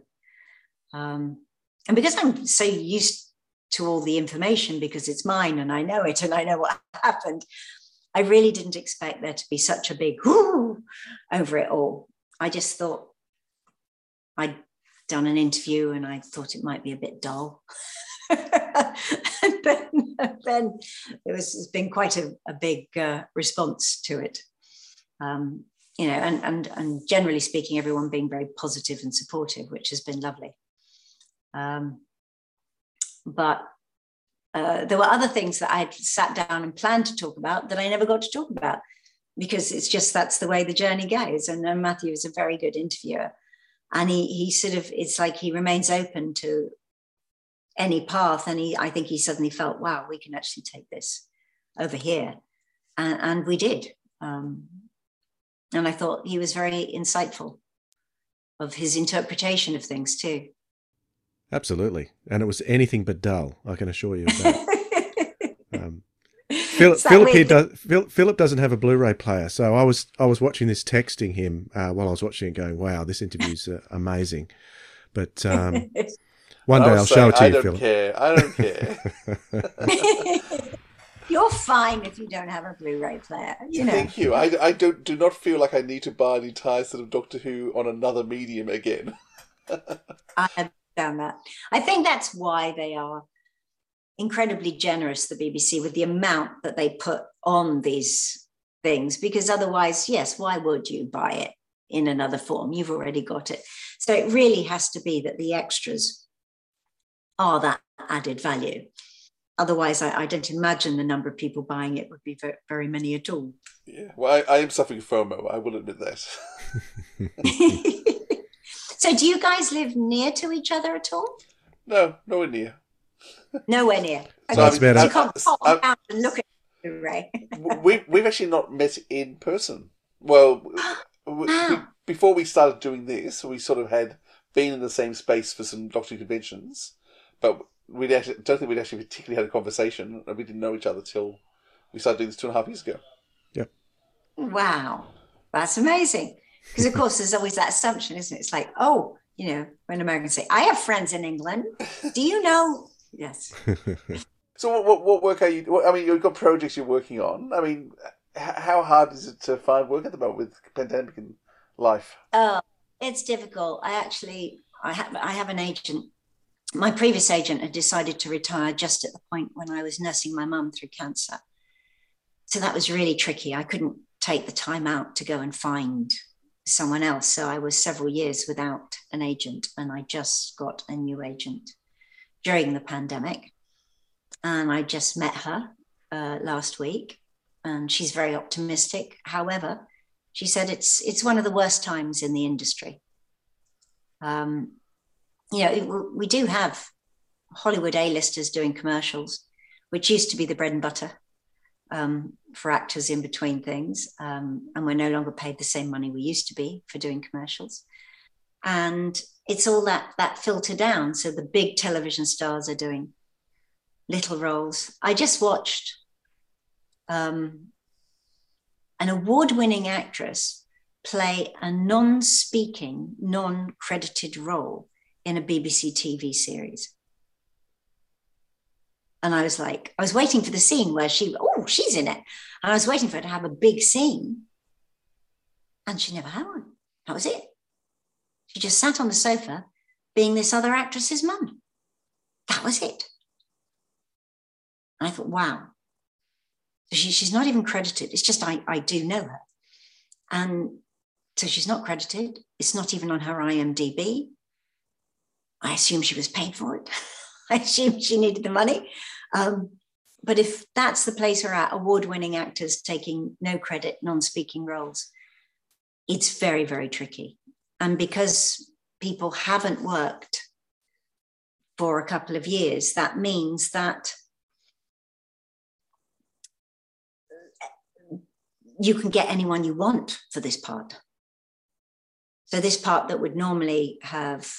um, and because I'm so used to all the information because it's mine and I know it and I know what happened, I really didn't expect there to be such a big whoo over it all. I just thought I'd done an interview and I thought it might be a bit dull. and then, then there was has been quite a, a big uh, response to it um, you know, and, and, and generally speaking, everyone being very positive and supportive, which has been lovely. Um, but uh, there were other things that I had sat down and planned to talk about that I never got to talk about because it's just that's the way the journey goes. And Matthew is a very good interviewer. And he, he sort of, it's like he remains open to any path. And he, I think he suddenly felt, wow, we can actually take this over here. And, and we did. Um, and I thought he was very insightful of his interpretation of things too. Absolutely. And it was anything but dull, I can assure you of that. um, Philip, Philip, here does, Philip doesn't have a Blu-ray player, so I was I was watching this, texting him uh, while I was watching it, going, "Wow, this interview's uh, amazing." But um, one day I'll, I'll show it to I you, don't Philip. Care. I don't care. You're fine if you don't have a Blu-ray player. You know. Thank you. I, I don't do not feel like I need to buy the entire set of Doctor Who on another medium again. I have understand that. I think that's why they are incredibly generous, the BBC, with the amount that they put on these things, because otherwise, yes, why would you buy it in another form? You've already got it. So it really has to be that the extras are that added value. Otherwise, I, I, don't imagine the number of people buying it would be very, very many at all. Yeah, well, I, I am suffering FOMO. I will admit that. so, do you guys live near to each other at all? No, nowhere near. Nowhere near. Okay. That's better. You can't pop out and look at you, Ray. we, we've actually not met in person. Well, we, ah. before we started doing this, we sort of had been in the same space for some Doctor conventions, but we actually don't think we'd actually particularly had a conversation, and we didn't know each other till we started doing this two and a half years ago. Yeah. Wow, that's amazing. Because of course, there's always that assumption, isn't it? It's like, oh, you know, when Americans say, "I have friends in England," do you know? Yes. so, what, what, what work are you? What, I mean, you've got projects you're working on. I mean, how hard is it to find work at the moment with pandemic and life? Oh, it's difficult. I actually, I have, I have an agent my previous agent had decided to retire just at the point when I was nursing my mum through cancer. So that was really tricky. I couldn't take the time out to go and find someone else. So I was several years without an agent, and I just got a new agent during the pandemic. And I just met her uh, last week, and she's very optimistic. However, she said it's it's one of the worst times in the industry. Um, you know, we do have Hollywood A-listers doing commercials, which used to be the bread and butter um, for actors in between things, um, and we're no longer paid the same money we used to be for doing commercials. And it's all that that filter down. So the big television stars are doing little roles. I just watched um, an award-winning actress play a non-speaking, non-credited role in a BBC TV series. And I was like, I was waiting for the scene where she, oh, she's in it. And I was waiting for her to have a big scene. And she never had one. That was it. She just sat on the sofa being this other actress's mum. That was it. And I thought, wow. She, she's not even credited. It's just I, I do know her. And so she's not credited. It's not even on her IMDb. I assume she was paid for it. I assume she needed the money. Um, but if that's the place we're at, award winning actors taking no credit, non speaking roles, it's very, very tricky. And because people haven't worked for a couple of years, that means that you can get anyone you want for this part. So, this part that would normally have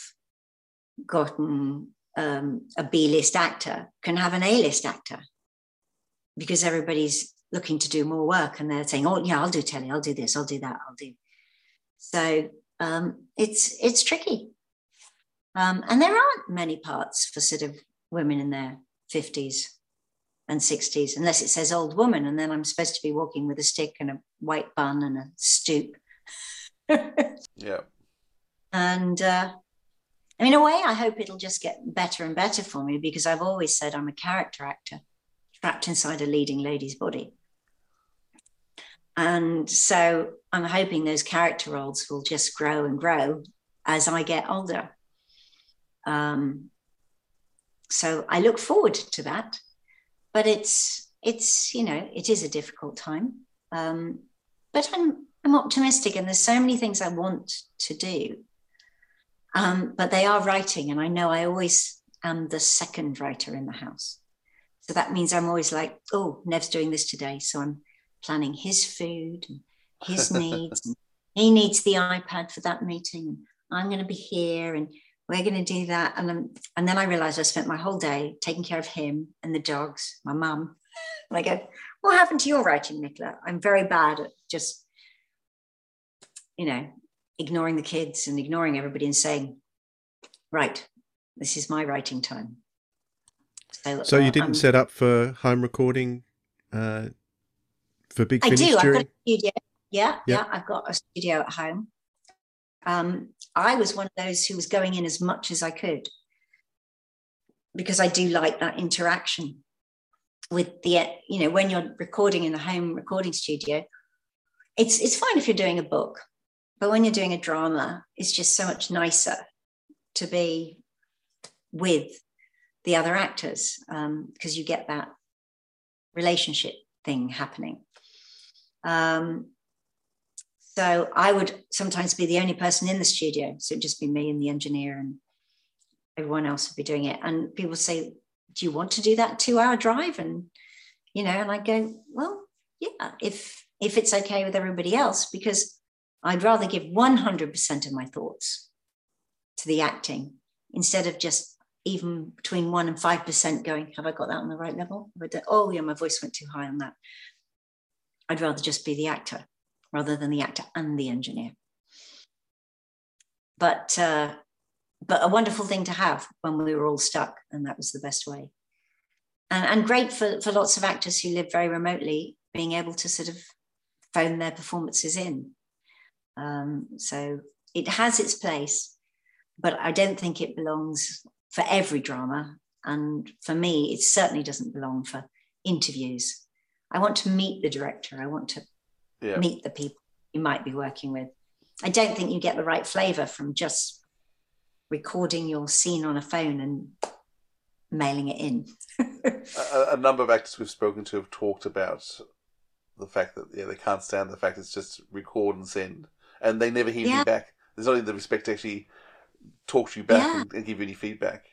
gotten um, a B list actor can have an A list actor because everybody's looking to do more work and they're saying, oh, yeah, I'll do telly, I'll do this, I'll do that, I'll do. So um, it's it's tricky. Um, and there aren't many parts for sort of women in their 50s and 60s, unless it says old woman, and then I'm supposed to be walking with a stick and a white bun and a stoop. yeah. And uh, In a way, I hope it'll just get better and better for me because I've always said I'm a character actor trapped inside a leading lady's body. And so I'm hoping those character roles will just grow and grow as I get older. Um, so I look forward to that. But it's it's you know it is a difficult time. Um, but I'm I'm optimistic, and there's so many things I want to do. Um, but they are writing, and I know I always am the second writer in the house. So that means I'm always like, oh, Nev's doing this today, so I'm planning his food and his needs. he needs the iPad for that meeting, I'm going to be here, and we're going to do that. And then, and then I realized I spent my whole day taking care of him and the dogs, my mum. And I go, what happened to your writing, Nicola? I'm very bad at just, you know, ignoring the kids and ignoring everybody and saying, right, this is my writing time. So, so you didn't um, set up for home recording uh, for Big I Finish do. during? I've got a studio. Yeah, yeah, yeah, I've got a studio at home. Um, I was one of those who was going in as much as I could because I do like that interaction with the, you know, when you're recording in a home recording studio, it's it's fine if you're doing a book, but when you're doing a drama, it's just so much nicer to be with the other actors because um, you get that relationship thing happening. Um, so I would sometimes be the only person in the studio. So it'd just be me and the engineer, and everyone else would be doing it. And people say, Do you want to do that two hour drive? And, you know, and I go, Well, yeah, if if it's okay with everybody else, because I'd rather give 100% of my thoughts to the acting instead of just even between one and 5% going, Have I got that on the right level? Oh, yeah, my voice went too high on that. I'd rather just be the actor rather than the actor and the engineer. But uh, but a wonderful thing to have when we were all stuck, and that was the best way. And, and great for, for lots of actors who live very remotely, being able to sort of phone their performances in. Um, so it has its place, but I don't think it belongs for every drama. And for me, it certainly doesn't belong for interviews. I want to meet the director. I want to yeah. meet the people you might be working with. I don't think you get the right flavor from just recording your scene on a phone and mailing it in. a, a, number of actors we've spoken to have talked about the fact that yeah they can't stand the fact it's just record and send, and they never hear yeah. you back. There's not even the respect to actually talk to you back yeah. and, and, give you any feedback.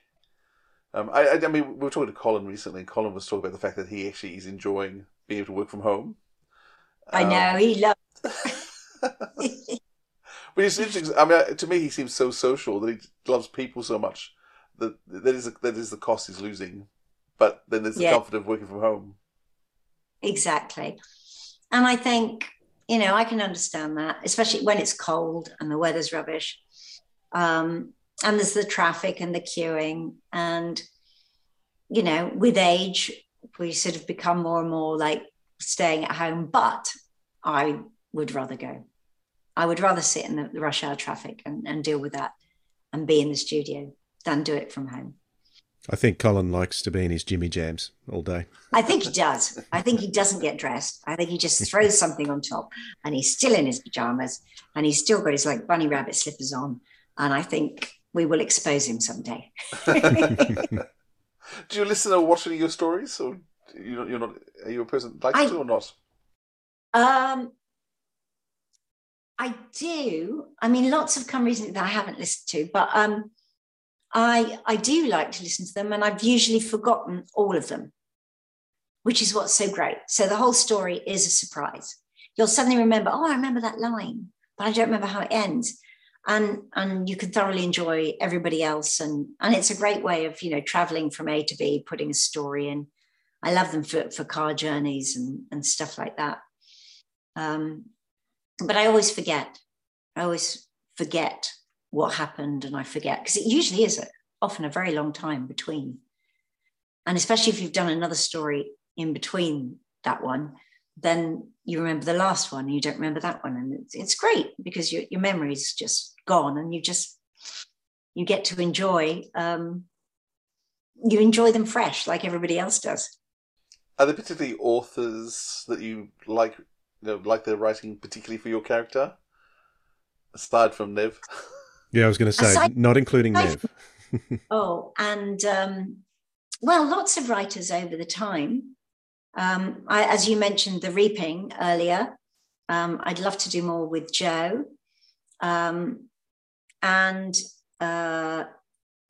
Um, I, I, mean, we were talking to Colin recently, and Colin was talking about the fact that he actually is enjoying being able to work from home I Um, know he loves. But it's interesting. I mean, to me, he seems so social that he loves people so much that that is that is the cost he's losing. But then there's the Yeah. comfort of working from home. Exactly. And I think, you know, I can understand that, especially when it's cold and the weather's rubbish. Um, and there's the traffic and the queuing. And, you know, with age, we sort of become more and more like staying at home. But I would rather go. I would rather sit in the, rush hour traffic and, and deal with that and be in the studio than do it from home. I think Colin likes to be in his Jimmy Jams all day. I think he does. I think he doesn't get dressed. I think he just throws something on top and he's still in his pajamas and he's still got his like bunny rabbit slippers on. And I think we will expose him someday. Do you listen or watch any of your stories, or you're not? You're not are you a person that likes I- to or not? Um, I do. I mean, lots have come recently that I haven't listened to, but um, I I do like to listen to them, and I've usually forgotten all of them, which is what's so great. So the whole story is a surprise. You'll suddenly remember, oh, I remember that line, but I don't remember how it ends. And and you can thoroughly enjoy everybody else, and and it's a great way of you know traveling from A to B, putting a story in. I love them for for car journeys and and stuff like that. Um, but I always forget. I always forget what happened, and I forget because it usually is often a very long time between. And especially if you've done another story in between that one, then you remember the last one, and you don't remember that one, and it's, it's great because your your memory's just gone, and you just you get to enjoy. Um, you enjoy them fresh, like everybody else does. Are there particularly authors that you like? You know, like their writing, particularly for your character, aside from Nev. Yeah, I was going to say, Aside- not including aside- Nev. Oh, and um, well, lots of writers over the time. Um, I, as you mentioned, the reaping earlier. Um, I'd love to do more with Joe, um, and uh,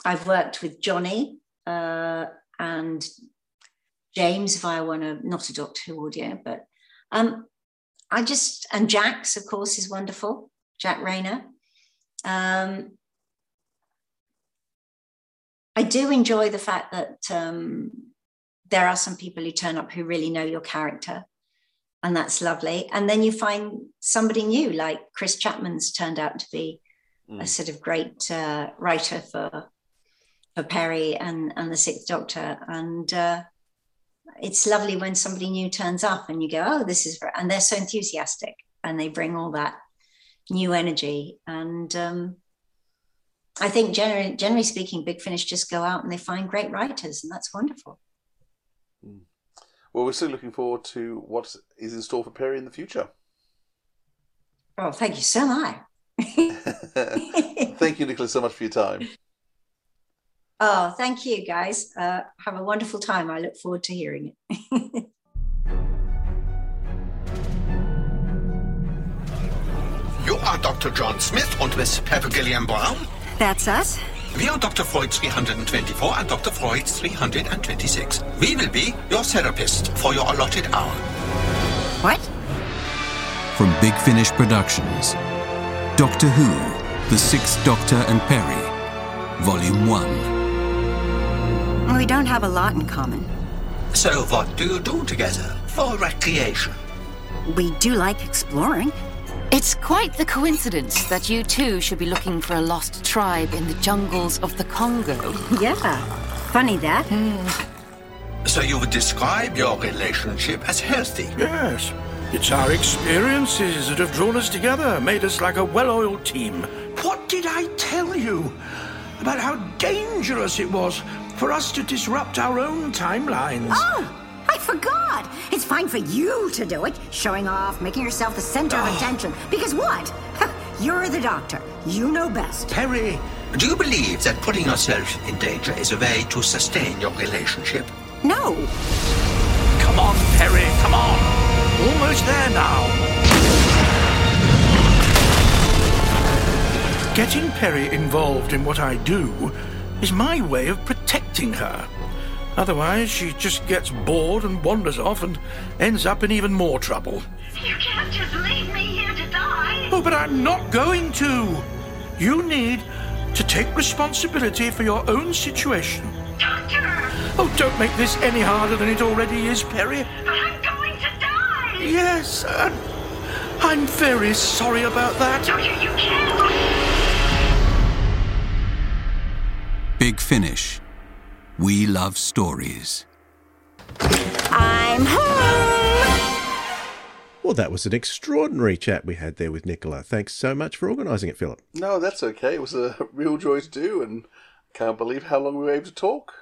I've worked with Johnny uh, and James via one of not a Doctor Who audio, but um, I just and Jax, of course, is wonderful. Jac Rayner. Um, I do enjoy the fact that um, there are some people who turn up who really know your character, and that's lovely. And then you find somebody new, like Chris Chapman's turned out to be a sort of great uh, writer for for Peri and and the Sixth Doctor, and uh, it's lovely when somebody new turns up and you go, oh, this is, ver-" and they're so enthusiastic and they bring all that new energy and. Um, I think generally, generally speaking, Big Finish just go out and they find great writers, and that's wonderful. Well, we're still looking forward to what is in store for Peri in the future. Oh, thank you so much. Thank you, Nicholas, so much for your time. Oh, thank you, guys. Uh, have a wonderful time. I look forward to hearing it. You are Dr. John Smith and Miss Perpugilliam Brown. That's us. We are Dr. Freud 324 and Dr. Freud 326. We will be your therapist for your allotted hour. What? From Big Finish Productions Doctor Who, The Sixth Doctor and Peri, Volume 1. We don't have a lot in common. So, what do you do together for recreation? We do like exploring. It's quite the coincidence that you two should be looking for a lost tribe in the jungles of the Congo. Yeah. Funny that. Hmm. So, you would describe your relationship as healthy? Yes. It's our experiences that have drawn us together, made us like a well oiled team. What did I tell you about how dangerous it was for us to disrupt our own timelines? Oh, I forgot. It's fine for you to do it, showing off, making yourself the center of ah. attention. Because what? You're the doctor. You know best. Peri, do you believe that putting yourself in danger is a way to sustain your relationship? No. Come on, Peri, come on. Almost there now. Getting Peri involved in what I do is my way of protecting her. Otherwise, she just gets bored and wanders off and ends up in even more trouble. You can't just leave me here to die. Oh, but I'm not going to. You need to take responsibility for your own situation. Doctor! Oh, don't make this any harder than it already is, Peri. But I'm going to die. Yes, uh, I'm very sorry about that. Doctor, you can't. Big Finish. We love stories. I'm home! Well, that was an extraordinary chat we had there with Nicola. Thanks so much for organising it, Philip. No, that's okay. It was a real joy to do, and can't believe how long we were able to talk.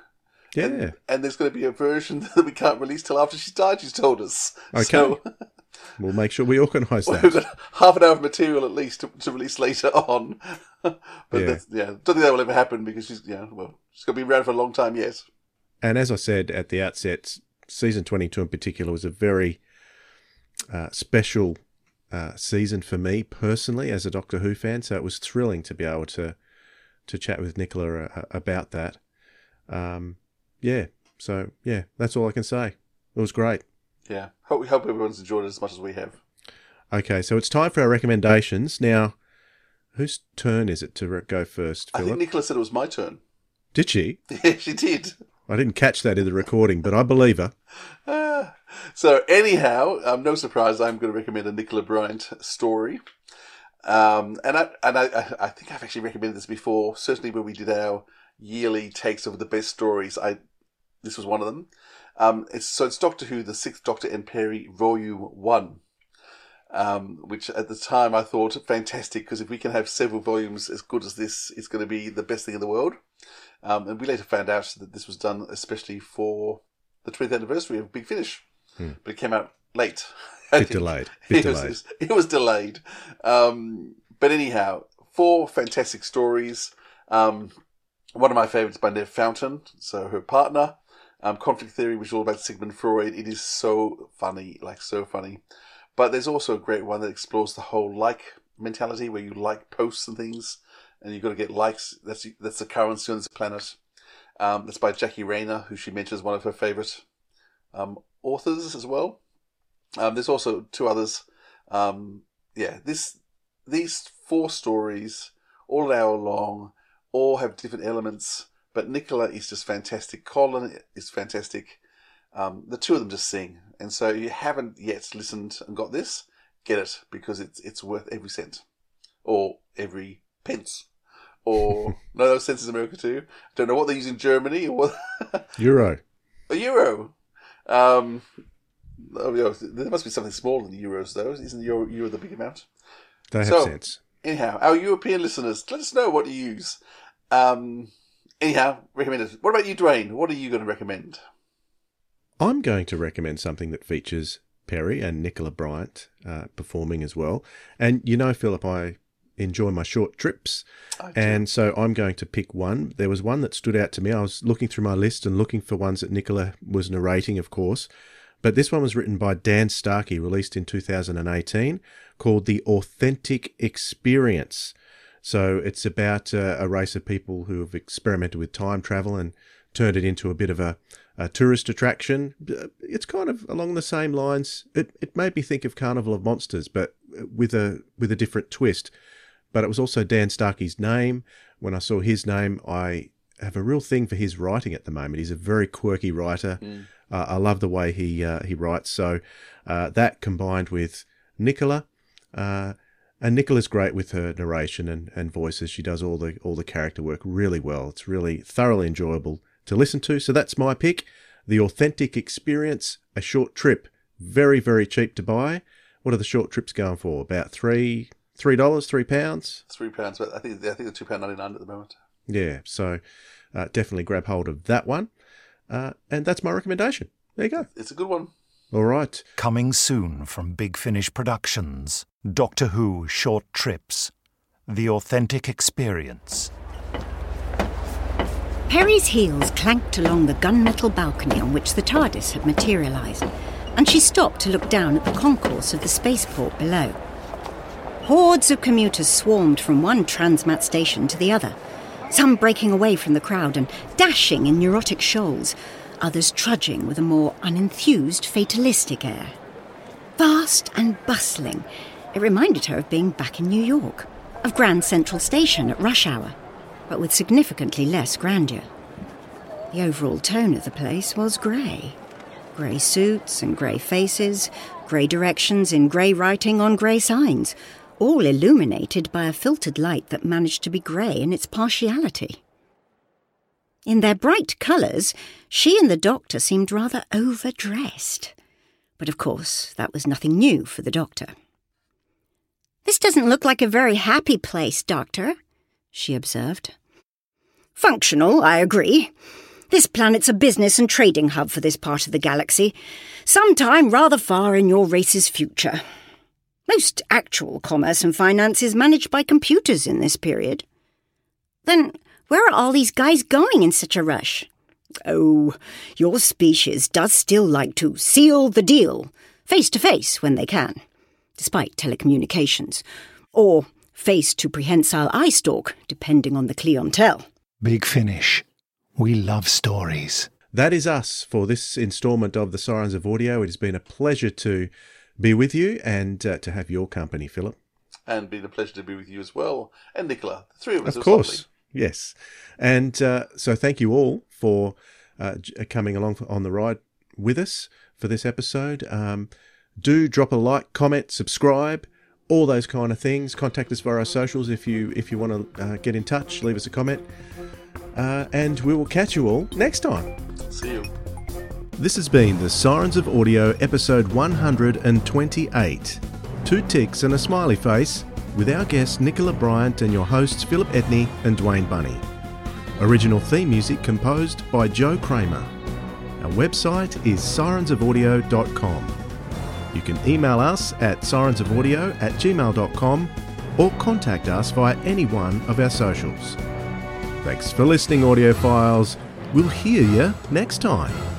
Yeah. And, and there's going to be a version that we can't release till after she's died. She's told us. Okay. So We'll make sure we organise we've that. got half an hour of material at least to, to release later on. but Yeah. yeah. yeah, don't think that will ever happen because she's yeah, well, she's going to be around for a long time yet. And as I said at the outset, season 22 in particular was a very uh, special uh, season for me personally as a Doctor Who fan. So it was thrilling to be able to to chat with Nicola uh, about that. Um, yeah. So yeah, that's all I can say. It was great. Yeah, hope we hope everyone's enjoyed it as much as we have. Okay, so it's time for our recommendations now. Whose turn is it to go first, I think Nicola said it was my turn. Did she? Yeah, she did. I didn't catch that in the recording, but I believe her. So anyhow, um, no surprise, I'm going to recommend a Nicola Bryant story. Um, and I and I, I- I think I've actually recommended this before. Certainly when we did our yearly takes of the best stories, I this was one of them. Um, it's so it's Doctor Who, the Sixth Doctor and Peri, Volume One. Um, which at the time I thought fantastic because if we can have several volumes as good as this, it's going to be the best thing in the world. Um, and we later found out that this was done especially for the 20th anniversary of Big Finish, Hmm. but it came out late. Bit delayed. Bit it, was, delayed. it was delayed. Um, but anyhow, four fantastic stories. Um, one of my favourites by Nev Fountain, so her partner. Um, Conflict Theory, which is all about Sigmund Freud. It is so funny, like so funny. But there's also a great one that explores the whole like mentality, where you like posts and things, and you've got to get likes. That's that's the currency on this planet. Um, that's by Jackie Rayner, who she mentions one of her favourite um, authors as well. Um, there's also two others. Um, yeah, this these four stories, all hour long, all have different elements. But Nicola is just fantastic. Colin is fantastic. Um, the two of them just sing, and so you haven't yet listened and got this, get it because it's it's worth every cent, or every pence, or no, those cents is America too. I don't know what they use in Germany or what. Euro. A euro. Um, oh, there must be something smaller than euros, though. Isn't the euro, euro the big amount? They have So, sense. Anyhow, our European listeners, let us know what you use. Um, anyhow, recommend it. What about you, Dwayne? What are you going to recommend? I'm going to recommend something that features Peri and Nicola Bryant uh, performing as well. And you know, Philip, I enjoy my short trips. And so I'm going to pick one. There was one that stood out to me. I was looking through my list and looking for ones that Nicola was narrating, of course. But this one was written by Dan Starkey, released in 2018, called The Authentic Experience. So it's about uh, a race of people who have experimented with time travel and turned it into a bit of a, a tourist attraction. It's kind of along the same lines. It, it made me think of Carnival of Monsters, but with a with a different twist. But it was also Dan Starkey's name. When I saw his name, I have a real thing for his writing at the moment. He's a very quirky writer. Mm. Uh, I love the way he uh, he writes. So uh, that combined with Nicola, uh, and Nicola's great with her narration and, and voices. She does all the all the character work really well. It's really thoroughly enjoyable to listen to. So that's my pick. The Authentic Experience, a short trip, very very cheap to buy. What are the short trips going for? About three three dollars, three pounds. Three pounds, but I think I think they're two pound ninety nine at the moment. Yeah, so uh, definitely grab hold of that one. Uh, and that's my recommendation. There you go. It's a good one. All right. Coming soon from Big Finish Productions Doctor Who Short Trips The Authentic Experience. Peri's heels clanked along the gunmetal balcony on which the TARDIS had materialised, and she stopped to look down at the concourse of the spaceport below. Hordes of commuters swarmed from one transmat station to the other, some breaking away from the crowd and dashing in neurotic shoals, others trudging with a more unenthused, fatalistic air. Vast and bustling, it reminded her of being back in New York, of Grand Central Station at rush hour, but with significantly less grandeur. The overall tone of the place was grey. Grey suits and grey faces, grey directions in grey writing on grey signs, all illuminated by a filtered light that managed to be grey in its partiality. In their bright colours, she and the doctor seemed rather overdressed. But of course, that was nothing new for the doctor. This doesn't look like a very happy place, Doctor, she observed. Functional, I agree. This planet's a business and trading hub for this part of the galaxy, sometime rather far in your race's future. Most actual commerce and finance is managed by computers in this period. Then where are all these guys going in such a rush? Oh, your species does still like to seal the deal, face to face when they can, despite telecommunications, or face to prehensile eye stalk, depending on the clientele. Big Finish. We love stories. That is us for this instalment of the Sirens of Audio. It has been a pleasure to be with you and uh, to have your company, Philip. And been a pleasure to be with you as well. And Nicola, the three of us. Of course. Yes. And uh, so thank you all for uh, coming along on the ride with us for this episode. Um, do drop a like, comment, subscribe, all those kind of things. Contact us via our socials if you if you want to uh, get in touch. Leave us a comment, uh, and we will catch you all next time. See you. This has been the Sirens of Audio, episode 128. Two ticks and a smiley face with our guests Nicola Bryant and your hosts Philip Edney and Dwayne Bunny. Original theme music composed by Joe Kramer. Our website is sirensofaudio.com. You can email us at sirensofaudio at gmail.com or contact us via any one of our socials. Thanks for listening, audiophiles. We'll hear you next time.